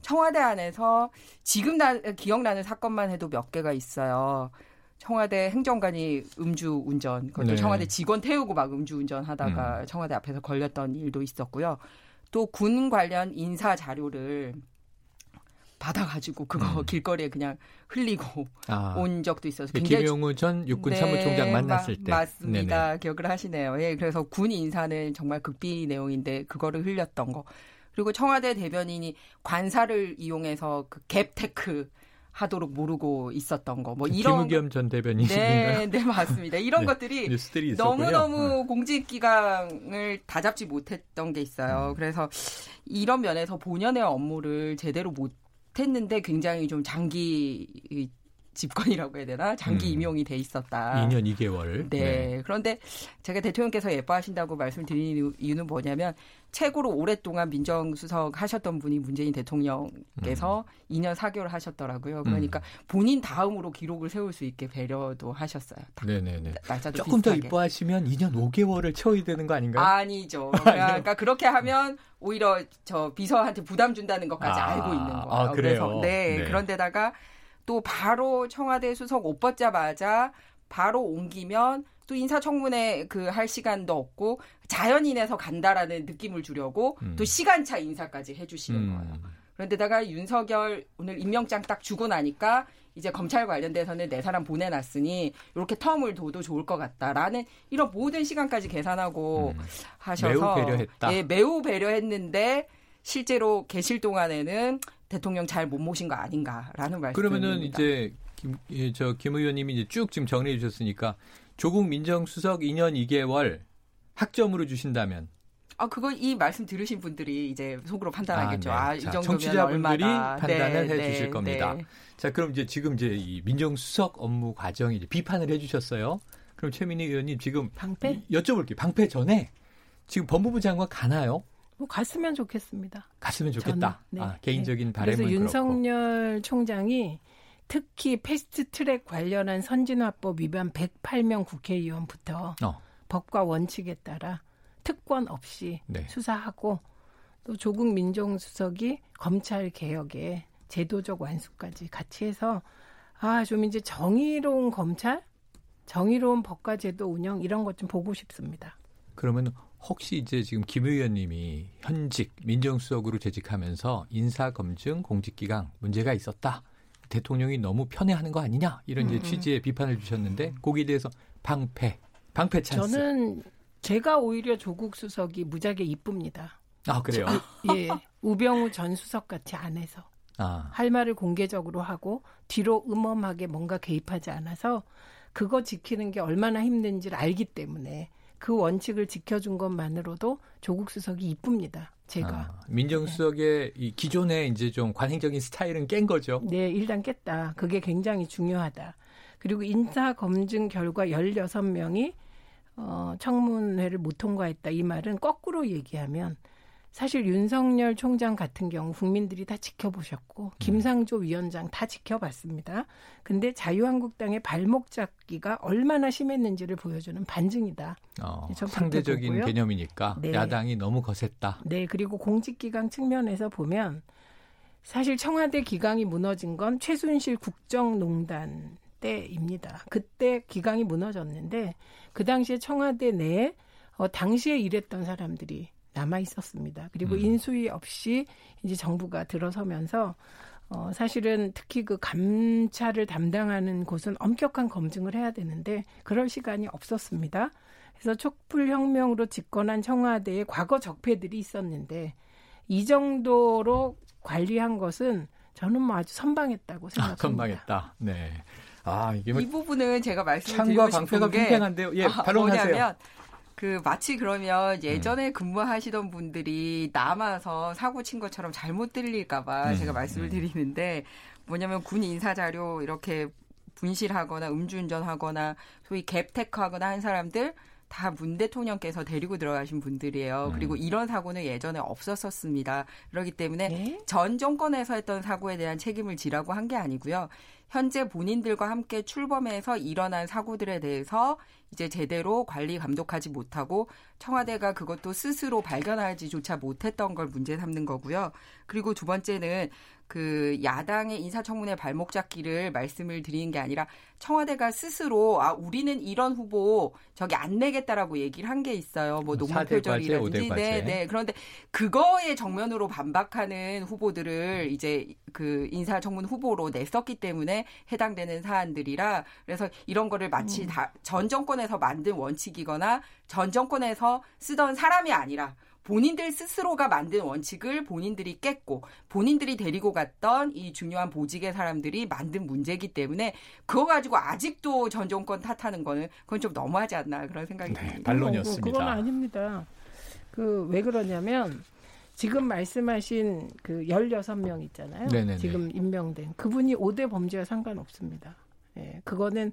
청와대 안에서 지금 나, 기억나는 사건만 해도 몇 개가 있어요. 청와대 행정관이 음주 운전, 그것도 네. 청와대 직원 태우고 막 음주 운전하다가 음. 청와대 앞에서 걸렸던 일도 있었고요. 또 군 관련 인사 자료를 받아가지고 그거 음. 길거리에 그냥 흘리고 아. 온 적도 있어서
그 굉장히 김용우 전 육군 네, 참모총장 만났을 때
맞습니다 네네. 기억을 하시네요. 예, 그래서 군 인사는 정말 극비 내용인데 그거를 흘렸던 거 그리고 청와대 대변인이 관사를 이용해서 그 갭 테크 하도록 모르고 있었던 거. 뭐 이런
김우겸 전 대변인이신가요?
네, 네 맞습니다. 이런 네, 것들이 너무 너무 네. 공직 기강을 다 잡지 못했던 게 있어요. 음. 그래서 이런 면에서 본연의 업무를 제대로 못 못했는데 굉장히 좀 장기 이 집권이라고 해야 되나 장기
음.
임용이 돼 있었다.
2년 2개월.
네. 그런데 제가 대통령께서 예뻐하신다고 말씀드리는 이유는 뭐냐면 최고로 오랫동안 민정수석 하셨던 분이 문재인 대통령께서 2년 4개월 하셨더라고요. 그러니까 본인 다음으로 기록을 세울 수 있게 배려도 하셨어요.
네네네.
날짜도
조금 더
비슷하게.
이뻐하시면 2년 5개월을 채워야 되는 거 아닌가요?
아니죠. 그러니까 그렇게 하면 오히려 저 비서한테 부담 준다는 것까지
아,
알고 있는 거예요.
아?
그래서 네,
네.
그런데다가 또 바로 청와대 수석 옷 벗자마자 바로 옮기면 또 인사청문회 그 할 시간도 없고 자연인에서 간다라는 느낌을 주려고
음.
또 시간차 인사까지 해주시는 거예요. 그런데다가 윤석열 오늘 임명장 딱 주고 나니까 이제 검찰 관련돼서는 네 사람 보내놨으니 이렇게 텀을 둬도 좋을 것 같다라는 이런 모든 시간까지 계산하고 하셔서
음. 매우 배려했다.
예, 매우 배려했는데 실제로 계실 동안에는 대통령 잘 못 모신 거 아닌가라는 말씀.
그러면은 이제 김, 예, 저, 김 의원님이 이제 쭉 지금 정리해 주셨으니까 조국 민정수석 2년 2개월 학점으로 주신다면
아 그거 이 말씀 들으신 분들이 이제 속으로 판단하겠죠.
아,
아,
네.
이
자,
정도면
청취자분들이
얼마다.
판단을
네,
해
네,
주실 겁니다.
네.
자, 그럼 이제 지금 이제 이 민정수석 업무 과정이 이제 비판을 해 주셨어요. 그럼 최민희 의원님 지금
방패?
이- 여쭤볼게요. 방패 전에 지금 법무부 장관 가나요?
뭐 갔으면 좋겠습니다.
갔으면 좋겠다.
저는, 네.
아, 개인적인
네.
바람은
그래서
그렇고.
윤석열 총장이 특히 패스트 트랙 관련한 선진화법 위반 108명 국회의원부터
어.
법과 원칙에 따라 특권 없이
네.
수사하고 또 조국 민정수석이 검찰 개혁에 제도적 완수까지 같이 해서 아 좀 이제 정의로운 검찰, 정의로운 법과 제도 운영 이런 것 좀 보고 싶습니다.
그러면 혹시 이제 지금 김 의원님이 현직 민정수석으로 재직하면서 인사검증 공직기강 문제가 있었다. 대통령이 너무 편애하는 거 아니냐 이런 이제
음.
취지의 비판을 주셨는데 거기에 대해서 방패, 방패 찬스.
저는 제가 오히려 조국 수석이 무지하게 이쁩니다.
아 그래요.
예, 우병우 전 수석 같이 안 해서
아,
할 말을 공개적으로 하고 뒤로 음험하게 뭔가 개입하지 않아서 그거 지키는 게 얼마나 힘든지를 알기 때문에 그 원칙을 지켜준 것만으로도 조국 수석이 이쁩니다. 제가.
아, 민정수석의 이 기존의 이제 좀 관행적인 스타일은 깬 거죠.
네, 일단 깼다. 그게 굉장히 중요하다. 그리고 인사 검증 결과 16명이 어, 청문회를 못 통과했다. 이 말은 거꾸로 얘기하면 사실 윤석열 총장 같은 경우 국민들이 다 지켜보셨고 김상조 위원장 다 지켜봤습니다. 근데 자유한국당의 발목 잡기가 얼마나 심했는지를 보여주는 반증이다.
어,
저 그렇게
상대적인
보고요.
개념이니까
네.
야당이 너무 거셌다.
네, 그리고 공직기강 측면에서 보면 사실 청와대 기강이 무너진 건 최순실 국정농단 때입니다. 그때 기강이 무너졌는데 그 당시에 청와대 내에 어, 당시에 일했던 사람들이 남아 있었습니다. 그리고
음.
인수위 없이 이제 정부가 들어서면서 어, 사실은 특히 그 감찰을 담당하는 곳은 엄격한 검증을 해야 되는데 그럴 시간이 없었습니다. 그래서 촛불혁명으로 집권한 청와대에 과거 적폐들이 있었는데 이 정도로 관리한 것은 저는 뭐 아주 선방했다고
아,
생각합니다.
건방했다. 네. 아 이게 뭐
이 부분은 제가 말씀을
창과
드리고
방패가
싶은 게
팽팽한데요. 예,
아. 뭐냐면 그 마치 그러면
음.
예전에 근무하시던 분들이 남아서 사고 친 것처럼 잘못 들릴까봐
음,
제가 말씀을
음.
드리는데 뭐냐면 군 인사 자료 이렇게 분실하거나 음주운전하거나 소위 갭테크하거나 한 사람들 다 문 대통령께서 데리고 들어가신 분들이에요.
음.
그리고 이런 사고는 예전에 없었었습니다. 그렇기 때문에
네?
전 정권에서 했던 사고에 대한 책임을 지라고 한 게 아니고요. 현재 본인들과 함께 출범해서 일어난 사고들에 대해서 이제 제대로 관리 감독하지 못하고 청와대가 그것도 스스로 발견하지조차 못했던 걸 문제 삼는 거고요. 그리고 두 번째는 그 야당의 인사청문회 발목 잡기를 말씀을 드리는 게 아니라 청와대가 스스로 아 우리는 이런 후보 저기 안 내겠다라고 얘기를 한 게 있어요. 뭐
오대 과제.
네, 네. 그런데 그거에 정면으로 반박하는 후보들을 이제 그 인사청문 후보로 냈었기 때문에 해당되는 사안들이라 그래서 이런 거를 마치
음.
다전 정권에서 만든 원칙이거나 전 정권에서 쓰던 사람이 아니라 본인들 스스로가 만든 원칙을 본인들이 깼고 본인들이 데리고 갔던 이 중요한 보직의 사람들이 만든 문제이기 때문에 그거 가지고 아직도 전 정권 탓하는 거는 그건 좀 너무하지 않나 그런 생각이 듭니다.
네, 반론이었습니다.
그건 아닙니다. 그 왜 그러냐면 지금 말씀하신 그 16명 있잖아요.
네네네.
지금 임명된 그분이 5대 범죄와 상관없습니다. 예, 그거는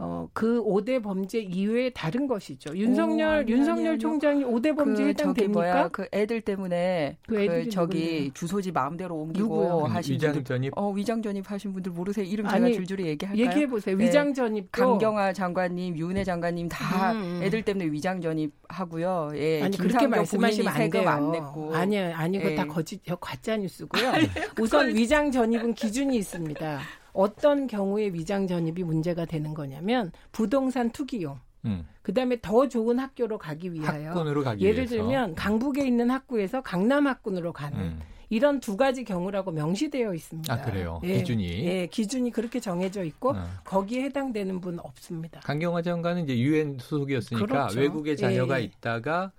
어, 그 5대 범죄 이외에 다른 것이죠. 윤석열,
오, 아니,
윤석열
아니, 아니요.
총장이 5대 범죄에
그
해당됩니까?
뭐야 그 애들 때문에
그
그,
애들이
저기
누군데요?
주소지 마음대로 옮기고
누구요?
하신
위장
분들
전입.
어 위장 전입 하신 분들 모르세요 이름 제가
아니,
줄줄이 얘기할까요?
얘기해 보세요.
네.
위장 전입도
강경화 장관님, 윤회 장관님 다
음, 음.
애들 때문에 위장 전입하고요. 예,
아니 그렇게 말씀하시면 안 돼요.
안 냈고.
아니요, 아니 그거
예.
다 거짓, 가짜 뉴스고요. 우선 위장 전입은 기준이 있습니다. 어떤 경우에 위장 전입이 문제가 되는 거냐면 부동산 투기용.
음.
그다음에 더 좋은 학교로 가기 위하여
학군으로 가기
예를
위해서.
들면 강북에 있는 학구에서 강남 학군으로 가는
음.
이런 두 가지 경우라고 명시되어 있습니다.
아, 그래요?
예,
기준이?
예, 기준이 그렇게 정해져 있고
어.
거기에 해당되는 분 없습니다.
강경화 장관은 이제 유엔 소속이었으니까
그렇죠.
외국에 자녀가
예, 예.
있다가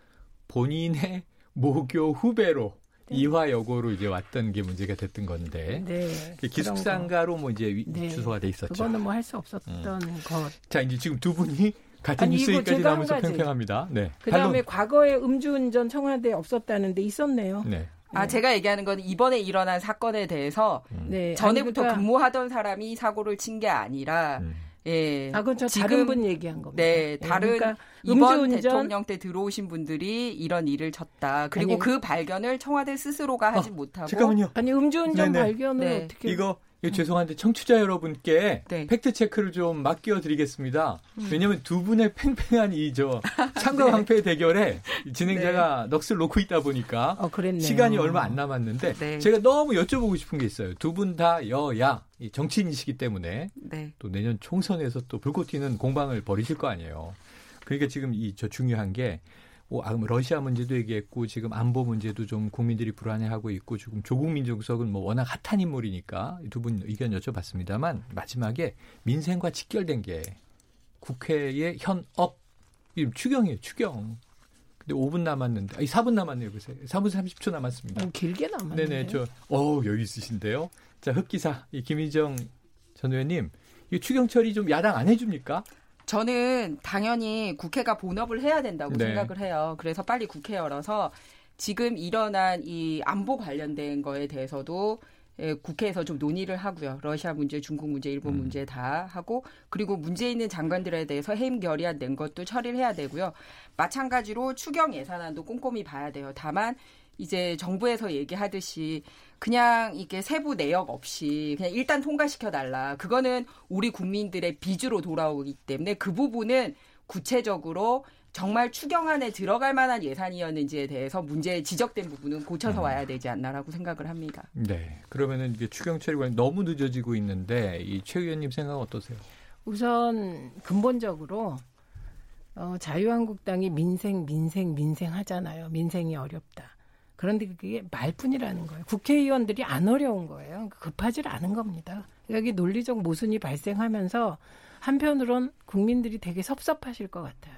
본인의 모교 후배로 이화 여고로 이제 왔던 게 문제가 됐던 건데
네.
그 기숙사인가로 뭐 이제 위-
네.
주소가 돼 있었죠.
그거는 뭐 할 수 없었던 것.
자 이제 지금 두 분이 같은
아니,
뉴스까지 나오면서. 팽팽합니다. 네.
그다음에
반론.
과거에 음주운전 청와대에 없었다는데 있었네요.
네.
아 제가 얘기하는 건 이번에 일어난 사건에 대해서
네,
전에부터
아니, 그러니까-
근무하던 사람이 사고를 친 게 아니라
음.
예.
아, 그건 저 다른 분 얘기한 겁니다.
네,
예,
다른
그러니까
이번
음주운전-
대통령 때 들어오신 분들이 이런 일을 쳤다. 그리고
아니,
그 발견을 청와대 스스로가 하지 못하고
잠깐만요.
아니 음주운전
네네.
발견을
네.
어떻게
이거 이거 죄송한데 청취자 여러분께
네.
팩트 체크를 좀 맡겨 드리겠습니다.
음.
왜냐하면 두 분의 팽팽한 이저 상관방패 대결에 이 진행자가 넋을 놓고 있다 보니까
어, 그랬네요.
시간이 얼마 안 남았는데
네.
제가 너무 여쭤보고 싶은 게 있어요. 두 분 다 여야 이 정치인이시기 때문에
네.
또 내년 총선에서 또 불꽃 튀는 공방을 벌이실 거 아니에요. 그러니까 지금 이 저 중요한 게 뭐, 아, 러시아 문제도 얘기했고 지금 안보 문제도 좀 국민들이 불안해하고 있고 지금 조국 민정수석은 뭐 워낙 핫한 인물이니까 두 분 의견 여쭤봤습니다만 마지막에 민생과 직결된 게 국회의 현업 이 추경이에요 추경. 근데 5분 남았는데 아니 4분 남았네요 보세요. 4분 30초 남았습니다.
어, 길게 남았네.
네네 저 어 여유 있으신데요. 자 흑기사 이 김희정 전 의원님 이 추경 처리 좀 야당 안 해줍니까?
저는 당연히 국회가 본업을 해야 된다고
네.
생각을 해요. 그래서 빨리 국회 열어서 지금 일어난 이 안보 관련된 거에 대해서도 예, 국회에서 좀 논의를 하고요. 러시아 문제, 중국 문제, 일본
음.
문제 다 하고 그리고 문제 있는 장관들에 대해서 해임 결의안 낸 것도 처리를 해야 되고요. 마찬가지로 추경 예산안도 꼼꼼히 봐야 돼요. 다만 이제 정부에서 얘기하듯이 그냥 이게 세부 내역 없이 그냥 일단 통과시켜 달라. 그거는 우리 국민들의 빚으로 돌아오기 때문에 그 부분은 구체적으로 정말 추경안에 들어갈 만한 예산이었는지에 대해서 문제 지적된 부분은 고쳐서 와야 되지 않나라고 생각을 합니다.
네. 그러면은 이게 추경 처리 관련 너무 늦어지고 있는데 이 최 의원님 생각 은 어떠세요?
우선 근본적으로 어, 자유한국당이 민생, 민생, 민생 하잖아요. 민생이 어렵다. 그런데 그게 말뿐이라는 거예요. 국회의원들이 안 어려운 거예요. 급하지 않은 겁니다. 여기 논리적 모순이 발생하면서 한편으론 국민들이 되게 섭섭하실 것 같아요.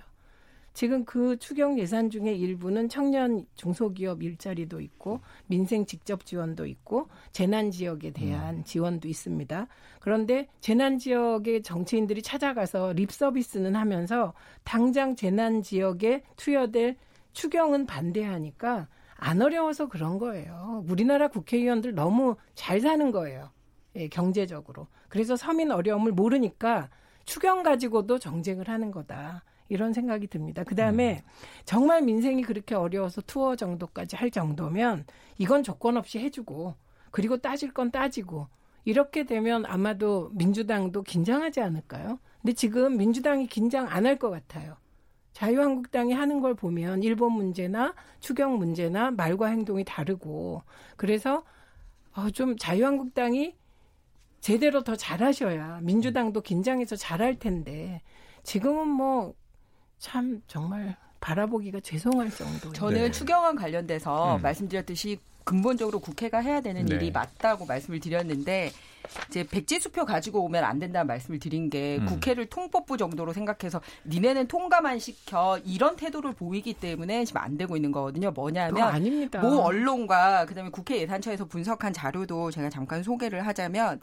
지금 그 추경 예산 중에 일부는 청년 중소기업 일자리도 있고 민생 직접 지원도 있고 재난 지역에 대한 지원도 있습니다. 그런데 재난 지역의 정치인들이 찾아가서 립 서비스는 하면서 당장 재난 지역에 투여될 추경은 반대하니까 안 어려워서 그런 거예요. 우리나라 국회의원들 너무 잘 사는 거예요. 예, 경제적으로. 그래서 서민 어려움을 모르니까 추경 가지고도 정쟁을 하는 거다. 이런 생각이 듭니다. 그 다음에 정말 민생이 그렇게 어려워서 투어 정도까지 할 정도면 이건 조건 없이 해주고 그리고 따질 건 따지고 이렇게 되면 아마도 민주당도 긴장하지 않을까요? 근데 지금 민주당이 긴장 안 할 것 같아요. 자유한국당이 하는 걸 보면 일본 문제나 추경 문제나 말과 행동이 다르고 그래서 어, 좀 자유한국당이 제대로 더 잘하셔야 민주당도 긴장해서 잘할 텐데 지금은 뭐 참 정말 바라보기가 죄송할 정도예요.
저는
네.
추경안 관련돼서
음.
말씀드렸듯이 근본적으로 국회가 해야 되는
네.
일이 맞다고 말씀을 드렸는데 이제 백지 수표 가지고 오면 안 된다는 말씀을 드린 게
음.
국회를 통법부 정도로 생각해서 니네는 통과만 시켜 이런 태도를 보이기 때문에 지금 안 되고 있는 거거든요. 뭐냐면
아닙니다.
모 언론과 그다음에 국회 예산처에서 분석한 자료도 제가 잠깐 소개를 하자면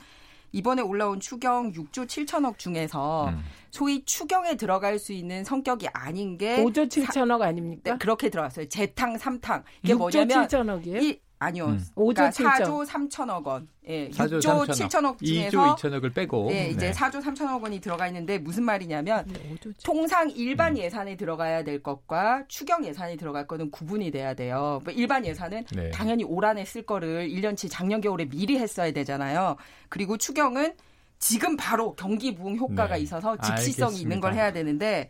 이번에 올라온 추경 6조 7천억 중에서
음.
소위 추경에 들어갈 수 있는 성격이 아닌 게
5조 7천억 아닙니까?
네, 그렇게 들어갔어요. 재탕, 삼탕. 이게
6조
뭐냐면
7천억이에요?
이, 아니요.
음.
그러니까
5조 7천.
4조 3천억 원. 예,
4조
6조
3천억.
7천억
2조
중에서
2천억을 빼고.
예, 이제
네.
4조 3천억 원이 들어가 있는데 무슨 말이냐면
네,
통상 일반
음.
예산에 들어가야 될 것과 추경 예산이 들어갈 거는 구분이 돼야 돼요. 뭐 일반 예산은
네.
당연히 올 한 해 쓸 거를 1년치 작년 겨울에 미리 했어야 되잖아요. 그리고 추경은 지금 바로 경기 부흥 효과가
네.
있어서 즉시성이 있는 걸
알겠습니다.
해야 되는데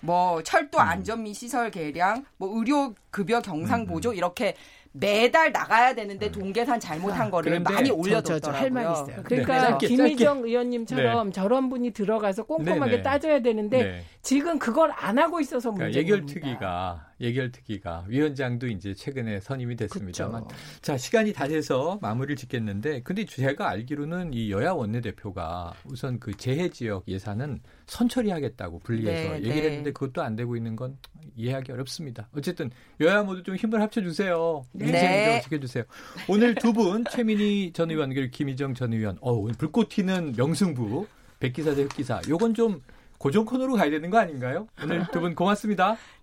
뭐 철도
음.
안전 및 시설 개량, 뭐 의료 급여 경상 보조 이렇게 매달 나가야 되는데 돈계산 잘못한 거를
그런데
많이
저,
올려뒀더라고요.
저, 저, 할말 있어요.
네.
그러니까
짧게,
김희정 의원님처럼
네.
저런 분이 들어가서 꼼꼼하게
네네.
따져야 되는데
네.
지금 그걸 안 하고 있어서
그러니까
문제인 겁니다.
예결특위가 예결특위가 위원장도 이제 최근에 선임이 됐습니다만
그쵸.
자 시간이 다 돼서 마무리를 짓겠는데 근데 제가 알기로는 이 여야 원내대표가 우선 그 재해 지역 예산은 선처리하겠다고 분리해서
네,
얘기를
네.
했는데 그것도 안 되고 있는 건 이해하기 어렵습니다. 어쨌든 여야 모두 좀 힘을 합쳐주세요.
네.
인생 좀 지켜주세요. 오늘 두 분 최민희 전 의원 그리고 김희정 전 의원 어 오늘 불꽃 튀는 명승부 백기사 대 흑기사 요건 좀 고정 코너로 가야 되는 거 아닌가요? 오늘 두 분 고맙습니다.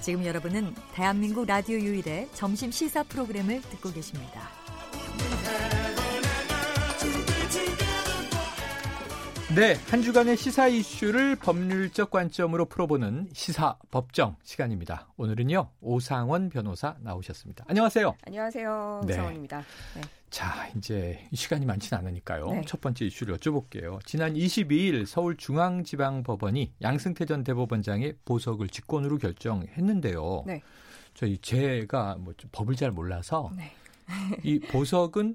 지금 여러분은 대한민국 라디오 유일의 점심 시사 프로그램을 듣고 계십니다.
네, 한 주간의 시사 이슈를 법률적 관점으로 풀어보는 시사 법정 시간입니다. 오늘은요 오상원 변호사 나오셨습니다. 안녕하세요.
안녕하세요.
네.
우상원입니다. 네.
자, 이제 시간이 많지는 않으니까요.
네.
첫 번째 이슈를 여쭤볼게요. 지난 22일 서울중앙지방법원이 양승태 전 대법원장의 보석을 직권으로 결정했는데요.
네.
저희 제가 뭐좀 법을 잘 몰라서
네.
이 보석은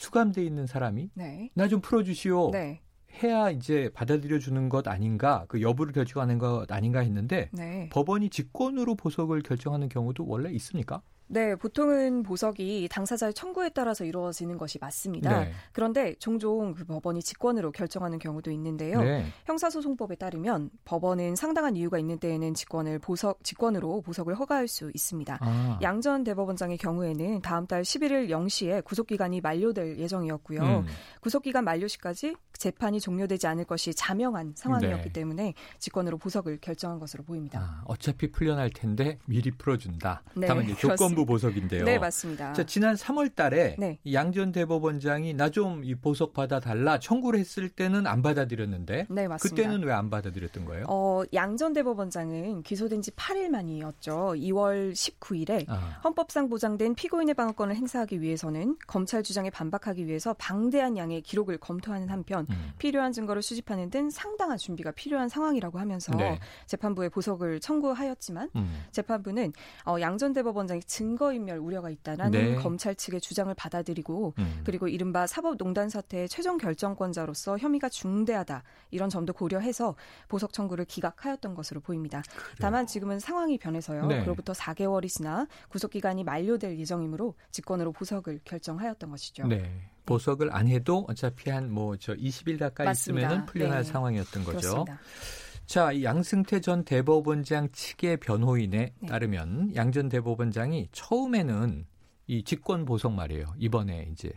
수감돼 있는 사람이
네.
나좀 풀어주시오.
네.
해야 이제 받아들여 주는 것 아닌가, 그 여부를 결정하는 것 아닌가 했는데
네.
법원이 직권으로 보석을 결정하는 경우도 원래 있습니까?
네, 보통은 보석이 당사자의 청구에 따라서 이루어지는 것이 맞습니다.
네.
그런데 종종 그 법원이 직권으로 결정하는 경우도 있는데요.
네.
형사소송법에 따르면 법원은 상당한 이유가 있는 때에는 직권을 보석 직권으로 보석을 허가할 수 있습니다.
아.
양전 대법원장의 경우에는 다음 달 11일 0시에 구속 기간이 만료될 예정이었고요.
음.
구속 기간 만료 시까지 재판이 종료되지 않을 것이 자명한 상황이었기
네.
때문에 직권으로 보석을 결정한 것으로 보입니다.
아, 어차피 풀려날 텐데 미리 풀어준다.
네,
다만 이제 조건부
그렇습니다.
보석인데요.
네, 맞습니다.
자, 지난 3월 달에
네.
양전 대법원장이 나 좀 이 보석 받아달라 청구를 했을 때는 안 받아들였는데
네, 맞습니다.
그때는 왜 안 받아들였던 거예요?
어, 양전 대법원장은 기소된 지 8일 만이었죠. 2월 19일에
아.
헌법상 보장된 피고인의 방어권을 행사하기 위해서는 검찰 주장에 반박하기 위해서 방대한 양의 기록을 검토하는 한편
음.
필요한 증거를 수집하는 등 상당한 준비가 필요한 상황이라고 하면서
네.
재판부에 보석을 청구하였지만
음.
재판부는 어, 양전 대법원장이 증 거인멸 우려가 있다라는
네.
검찰 측의 주장을 받아들이고
음.
그리고 이른바 사법농단 사태의 최종 결정권자로서 혐의가 중대하다 이런 점도 고려해서 보석 청구를 기각하였던 것으로 보입니다. 다만 지금은 상황이 변해서요.
네.
그로부터 4개월이 지나 구속 기간이 만료될 예정이므로 직권으로 보석을 결정하였던 것이죠.
네. 보석을 안 해도 어차피 한 뭐 저 20일 가까이
맞습니다.
있으면은 풀려날
네.
상황이었던 거죠.
그렇습니다.
자, 이 양승태 전 대법원장 측의 변호인에
네.
따르면 양 전 대법원장이 처음에는 이 직권 보석 말이에요. 이번에 이제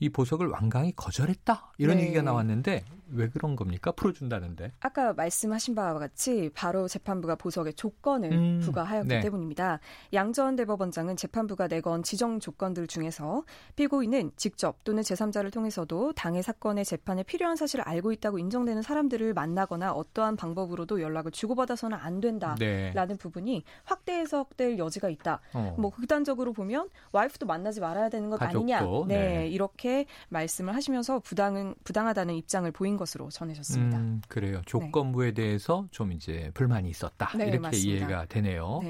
이 보석을 완강히 거절했다 이런
네.
얘기가 나왔는데 왜 그런 겁니까? 풀어준다는데.
아까 말씀하신 바와 같이 바로 재판부가 보석의 조건을
음,
부과하였기
네.
때문입니다. 양전 대법원장은 재판부가 내건 지정 조건들 중에서 피고인은 직접 또는 제3자를 통해서도 당해 사건의 재판에 필요한 사실을 알고 있다고 인정되는 사람들을 만나거나 어떠한 방법으로도 연락을 주고받아서는 안 된다라는
네.
부분이 확대 해석될 여지가 있다.
어.
뭐 극단적으로 보면 와이프도 만나지 말아야 되는 것
가족도,
아니냐. 네,
네.
이렇게 말씀을 하시면서 부당은 부당하다는 입장을 보인 것으로 전해졌습니다.
음, 그래요. 조건부에 대해서 좀 이제 불만이 있었다.
네,
이렇게
맞습니다.
이해가 되네요.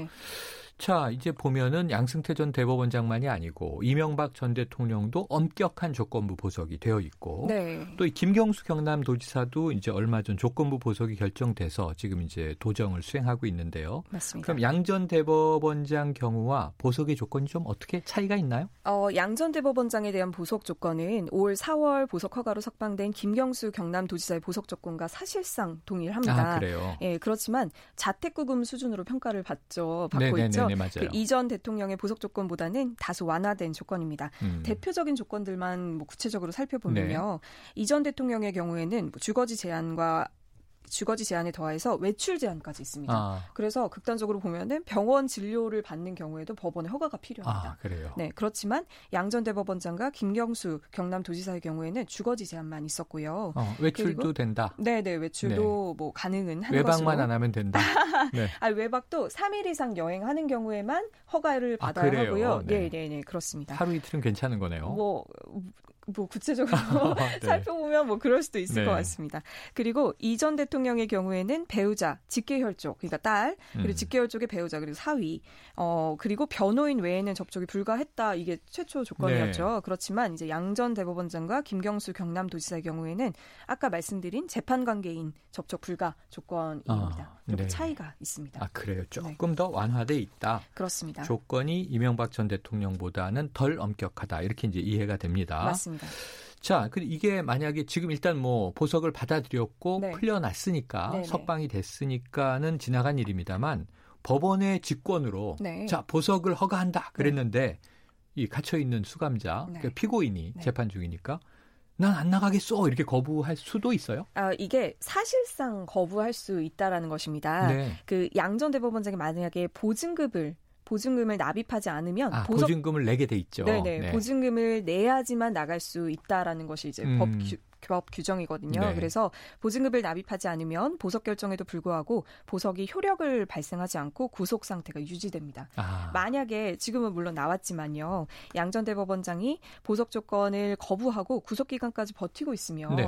네.
자, 이제 보면은 양승태 전 대법원장만이 아니고 이명박 전 대통령도 엄격한 조건부 보석이 되어 있고
네.
또이 김경수 경남도지사도 이제 얼마 전 조건부 보석이 결정돼서 지금 이제 도정을 수행하고 있는데요.
맞습니다.
그럼 양 전 대법원장 경우와 보석의 조건이 좀 어떻게 차이가 있나요?
어, 양 전 대법원장에 대한 보석 조건은 올 4월 보석 허가로 석방된 김경수 경남도지사의 보석 조건과 사실상 동일합니다.
아, 그래요?
예, 그렇지만 자택구금 수준으로 평가를 받죠. 받고
네네네네,
있죠.
맞아요.
그 이전 대통령의 보석 조건보다는 다소 완화된 조건입니다.
음.
대표적인 조건들만 뭐 구체적으로 살펴보면요.
네.
이전 대통령의 경우에는 뭐 주거지 제한과 주거지 제한에 더해서 외출 제한까지 있습니다.
아.
그래서 극단적으로 보면은 병원 진료를 받는 경우에도 법원의 허가가 필요합니다.
아, 그래요.
네, 그렇지만 양전 대법원장과 김경수 경남도지사의 경우에는 주거지 제한만 있었고요.
어, 외출도
그리고-
된다.
네, 네, 외출도 뭐 가능은 한
외박만
것으로.
안 하면 된다. 네.
아, 외박도 3일 이상 여행하는 경우에만 허가를
아,
받아야
그래요?
하고요.
네.
네, 네, 네, 그렇습니다.
하루 이틀은 괜찮은 거네요.
뭐, 뭐 구체적으로
네.
살펴보면 뭐 그럴 수도 있을
네.
것 같습니다. 그리고 이전 대통령의 경우에는 배우자, 직계혈족, 그러니까 딸, 그리고
음.
직계혈족의 배우자, 그리고 사위, 어 그리고 변호인 외에는 접촉이 불가했다 이게 최초 조건이었죠.
네.
그렇지만 이제 양전 대법원장과 김경수 경남도지사의 경우에는 아까 말씀드린 재판 관계인 접촉 불가 조건입니다.
아,
이렇게
네.
차이가 있습니다.
아, 그래요. 조금 더 완화돼 있다.
그렇습니다.
조건이 이명박 전 대통령보다는 덜 엄격하다. 이렇게 이제 이해가 됩니다.
맞습니다.
자, 그 이게 만약에 지금 일단 뭐 보석을 받아들였고
네.
풀려났으니까
네네.
석방이 됐으니까는 지나간 일입니다만 법원의 직권으로
네.
자 보석을 허가한다 그랬는데 이 갇혀 있는 수감자
네.
그 피고인이
네.
재판 중이니까 난안 나가겠어 이렇게 거부할 수도 있어요.
아, 이게 사실상 거부할 수 있다라는 것입니다.
네.
그 양전 대법원장이 만약에 보증금을 보증금을 납입하지 않으면
아,
보석
보증금을 내게 돼 있죠.
네네
네.
보증금을 내야지만 나갈 수 있다라는 것이 이제
음.
법, 규, 법 규정이거든요.
네.
그래서 보증금을 납입하지 않으면 보석 결정에도 불구하고 보석이 효력을 발생하지 않고 구속 상태가 유지됩니다.
아,
만약에 지금은 물론 나왔지만요. 양전 대법원장이 보석 조건을 거부하고 구속 기간까지 버티고 있으면
네.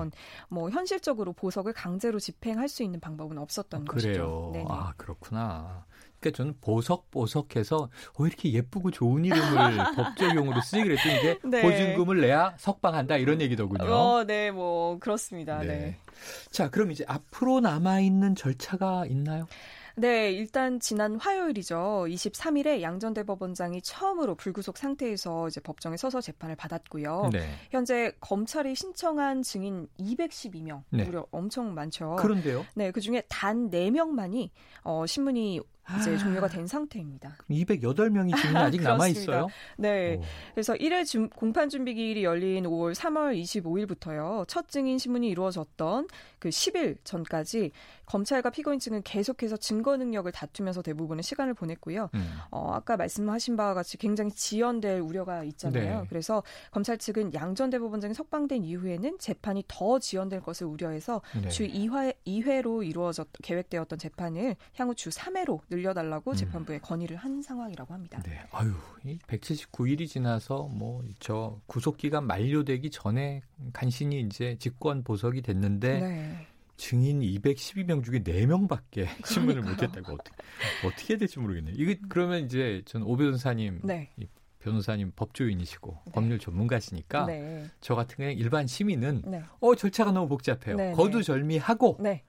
뭐 현실적으로 보석을 강제로 집행할 수 있는 방법은 없었던
그래요.
것이죠. 네네.
아 그렇구나. 그러니까 저는 보석 보석해서 어, 이렇게 예쁘고 좋은 이름을 법적용으로 쓰지 그랬더니 이게
네.
보증금을 내야 석방한다 이런 얘기더군요.
어, 네, 뭐 그렇습니다.
네.
네.
자, 그럼 이제 앞으로 남아 있는 절차가 있나요?
네, 일단 지난 화요일이죠. 23일에 양전 대법원장이 처음으로 불구속 상태에서 이제 법정에 서서 재판을 받았고요.
네.
현재 검찰이 신청한 증인 212명,
네.
무려 엄청 많죠.
그런데요.
네, 그 중에 단 4명만이 어, 신문이 이제
아.
종료가 된 상태입니다.
208명이 지금 아직 남아. 있어요.
네.
오.
그래서 1회 중- 공판 준비 기일이 열린 5월 3월 25일부터요. 첫 증인 신문이 이루어졌던 그 10일 전까지 검찰과 피고인 측은 계속해서 증거 능력을 다투면서 대부분의 시간을 보냈고요.
음.
어, 아까 말씀하신 바와 같이 굉장히 지연될 우려가 있잖아요.
네.
그래서 검찰 측은 양전 대법원장이 석방된 이후에는 재판이 더 지연될 것을 우려해서
네.
주 2회, 2회로 이루어졌 계획되었던 재판을 향후 주 3회로 늘 려달라고
음.
재판부에 건의를 한 상황이라고 합니다.
네. 아유, 이 179일이 지나서 뭐 저 구속 기간 만료되기 전에 간신히 이제 직권 보석이 됐는데
네.
증인 212명 중에 4명밖에 신문을 못 했다고 어떻게 어떻게 될지 모르겠네요. 이게 그러면 이제 전 오 변호사님
네.
이 변호사님 법조인이시고 법률 전문가시니까
네.
저 같은 그냥 일반 시민은
네.
어 절차가 너무 복잡해요.
네,
거두절미하고
네.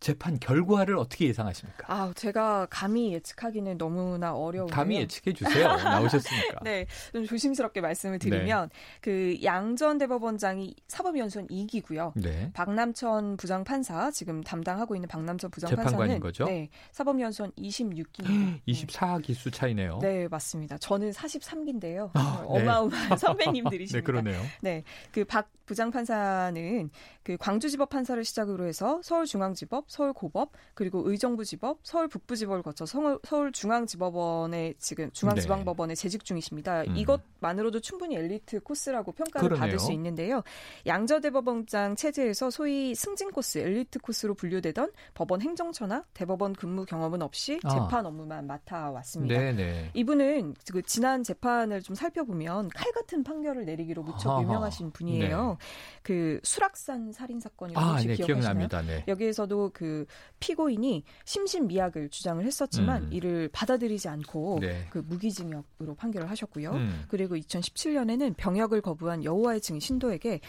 재판 결과를 어떻게 예상하십니까?
아, 제가 감히 예측하기는 너무나 어려운데요.
감히 예측해 주세요. 나오셨으니까.
네, 좀 조심스럽게 말씀을 드리면 그 양전 대법원장이 사법연수원 2기고요.
네.
박남천 부장판사 지금 담당하고 있는 박남천 부장판사는
거죠?
네, 사법연수원 26기입니다.
24기수 차이네요.
네, 맞습니다. 저는 43기인데요.
아, 네.
어마어마한 선배님들이십니다.
네, 그러네요.
네, 그 박 부장판사는 그 광주지법 판사를 시작으로 해서 서울중앙지법, 서울고법, 그리고 의정부지법, 서울북부지법을 거쳐 서울, 서울 중앙지법원에 지금 중앙지방법원에 재직 중이십니다.
네. 음.
이것만으로도 충분히 엘리트 코스라고 평가를
그러네요.
받을 수 있는데요. 양저대법원장 체제에서 소위 승진 코스, 엘리트 코스로 분류되던 법원 행정처나 대법원 근무 경험은 없이
아.
재판 업무만 맡아왔습니다.
네네.
이분은 그 지난 재판을 좀 살펴보면 칼 같은 판결을 내리기로 무척
아하.
유명하신 분이에요. 그 수락산 살인 사건이라고
아,
혹시
네,
기억하시나요?
기억납니다. 네.
여기에서도 그 피고인이 심신미약을 주장을 했었지만
음.
이를 받아들이지 않고
네.
그 무기징역으로 판결을 하셨고요.
음.
그리고 2017년에는 병역을 거부한 여호와의 증인 신도에게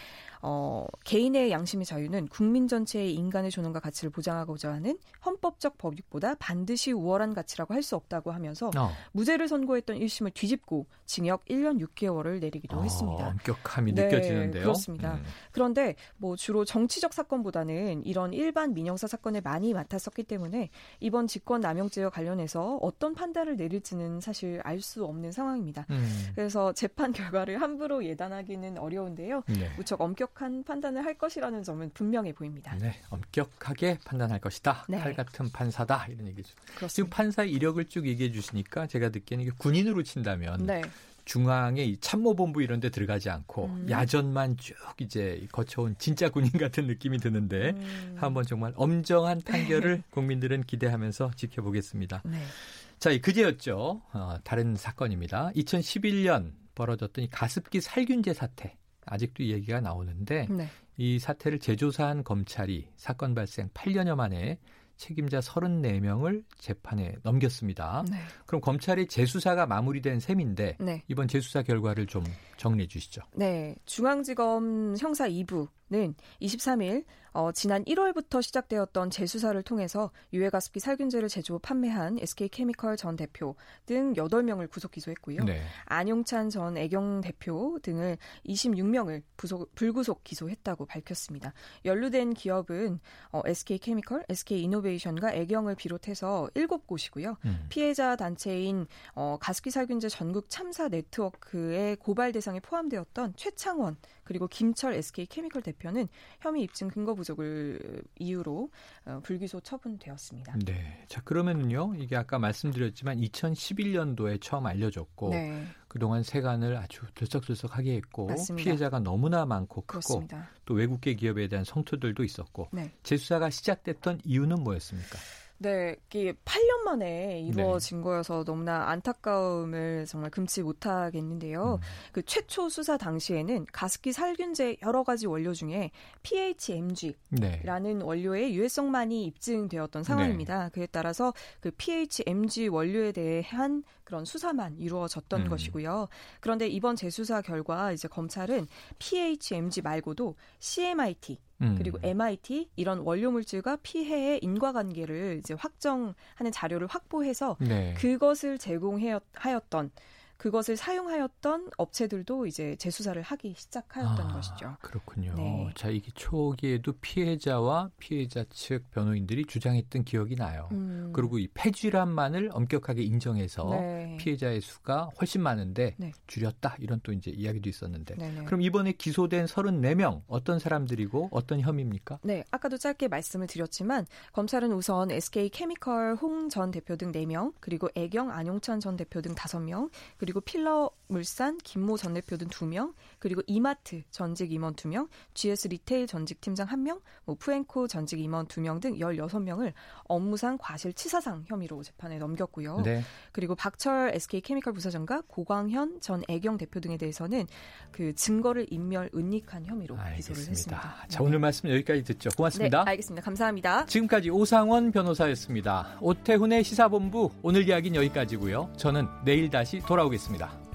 어, 개인의 양심의 자유는 국민 전체의 인간의 존엄과 가치를 보장하고자 하는 헌법적 법익보다 반드시 우월한 가치라고 할 수 없다고 하면서
어.
무죄를 선고했던 1심을 뒤집고 징역 1년 6개월을 내리기도
어,
했습니다.
엄격함이
네,
느껴지는데요.
그렇습니다.
음.
그런데 뭐 주로 정치적 사건보다는 이런 일반 민영사 사건을 많이 맡았었기 때문에 이번 직권 남용죄와 관련해서 어떤 판단을 내릴지는 사실 알 수 없는 상황입니다.
음.
그래서 재판 결과를 함부로 예단하기는 어려운데요.
네.
무척 엄격 한 판단을 할 것이라는 점은 분명해 보입니다.
네, 엄격하게 판단할 것이다.
네.
칼 같은 판사다 이런 얘기죠.
그렇습니다.
지금 판사의 이력을 쭉 얘기해 주시니까 제가 듣기에는 이게 군인으로 친다면
네.
중앙의 이 참모본부 이런 데 들어가지 않고
음.
야전만 쭉 이제 거쳐온 진짜 군인 같은 느낌이 드는데
음.
한번 정말 엄정한 판결을 국민들은 기대하면서 지켜보겠습니다.
네.
자, 이 그제였죠. 어, 다른 사건입니다. 2011년 벌어졌던 이 가습기 살균제 사태. 아직도 이 얘기가 나오는데
네.
이 사태를 재조사한 검찰이 사건 발생 8년여 만에 책임자 34명을 재판에 넘겼습니다.
네.
그럼 검찰의 재수사가 마무리된 셈인데
네.
이번 재수사 결과를 좀 정리해 주시죠.
네, 중앙지검 형사 2부는 23일 어, 지난 1월부터 시작되었던 재수사를 통해서 유해가습기 살균제를 제조 판매한 SK케미컬 전 대표 등 8명을 구속 기소했고요.
네.
안용찬 전 애경 대표 등을 26명을 부속, 불구속 기소했다고 밝혔습니다. 연루된 기업은 어, SK케미컬, SK이노베이션과 애경을 비롯해서 7곳이고요.
음.
피해자 단체인 어, 가습기 살균제 전국 참사 네트워크의 고발 대상 에 포함되었던 최창원 그리고 김철 SK케미컬 대표는 혐의 입증 근거 부족을 이유로 어, 불기소 처분되었습니다.
네. 자, 그러면은요. 이게 아까 말씀드렸지만 2011년도에 처음 알려졌고
네.
그동안 세간을 아주 들썩들썩하게 했고
맞습니다.
피해자가 너무나 많고 크고
그렇습니다.
또 외국계 기업에 대한 성토들도 있었고
네.
재수사가 시작됐던 이유는 뭐였습니까?
네, 이게 8년 만에 이루어진
네.
거여서 너무나 안타까움을 정말 금치 못하겠는데요.
음.
그 최초 수사 당시에는 가습기 살균제 여러 가지 원료 중에 PHMG라는
네.
원료의 유해성만이 입증되었던 상황입니다. 그에 따라서 그 PHMG 원료에 대한 그런 수사만 이루어졌던
음.
것이고요. 그런데 이번 재수사 결과 이제 검찰은 PHMG 말고도 CMIT
음.
그리고 MIT 이런 원료 물질과 피해의 인과관계를 이제 확정하는 자료를 확보해서
네.
그것을 제공하였던 그것을 사용하였던 업체들도 이제 재수사를 하기 시작하였던
아,
것이죠.
그렇군요.
네.
자, 이게 초기에도 피해자와 피해자 측 변호인들이 주장했던 기억이 나요.
음.
그리고 이 폐질환만을 엄격하게 인정해서
네.
피해자의 수가 훨씬 많은데
네.
줄였다 이런 또 이제 이야기도 있었는데
네네.
그럼 이번에 기소된 34명 어떤 사람들이고 어떤 혐의입니까?
네, 아까도 짧게 말씀을 드렸지만 검찰은 우선 SK 케미컬 홍 전 대표 등 4명, 그리고 애경 안용찬 전 대표 등 5명, 그리고 필러 물산 김모 전 대표 등 2명, 그리고 이마트 전직 임원 2명, GS 리테일 전직 팀장 1명, 뭐 푸앤코 전직 임원 2명 등 16명을 업무상 과실치사상 혐의로 재판에 넘겼고요.
네.
그리고 박철 SK 케미컬 부사장과 고광현 전 애경 대표 등에 대해서는 그 증거를 인멸 은닉한 혐의로 기소를 했습니다.
자, 오늘 말씀 여기까지 듣죠. 고맙습니다.
네, 알겠습니다. 감사합니다.
지금까지 오상원 변호사였습니다. 오태훈의 시사본부 오늘 이야기는 여기까지고요. 저는 내일 다시 돌아오겠습니다.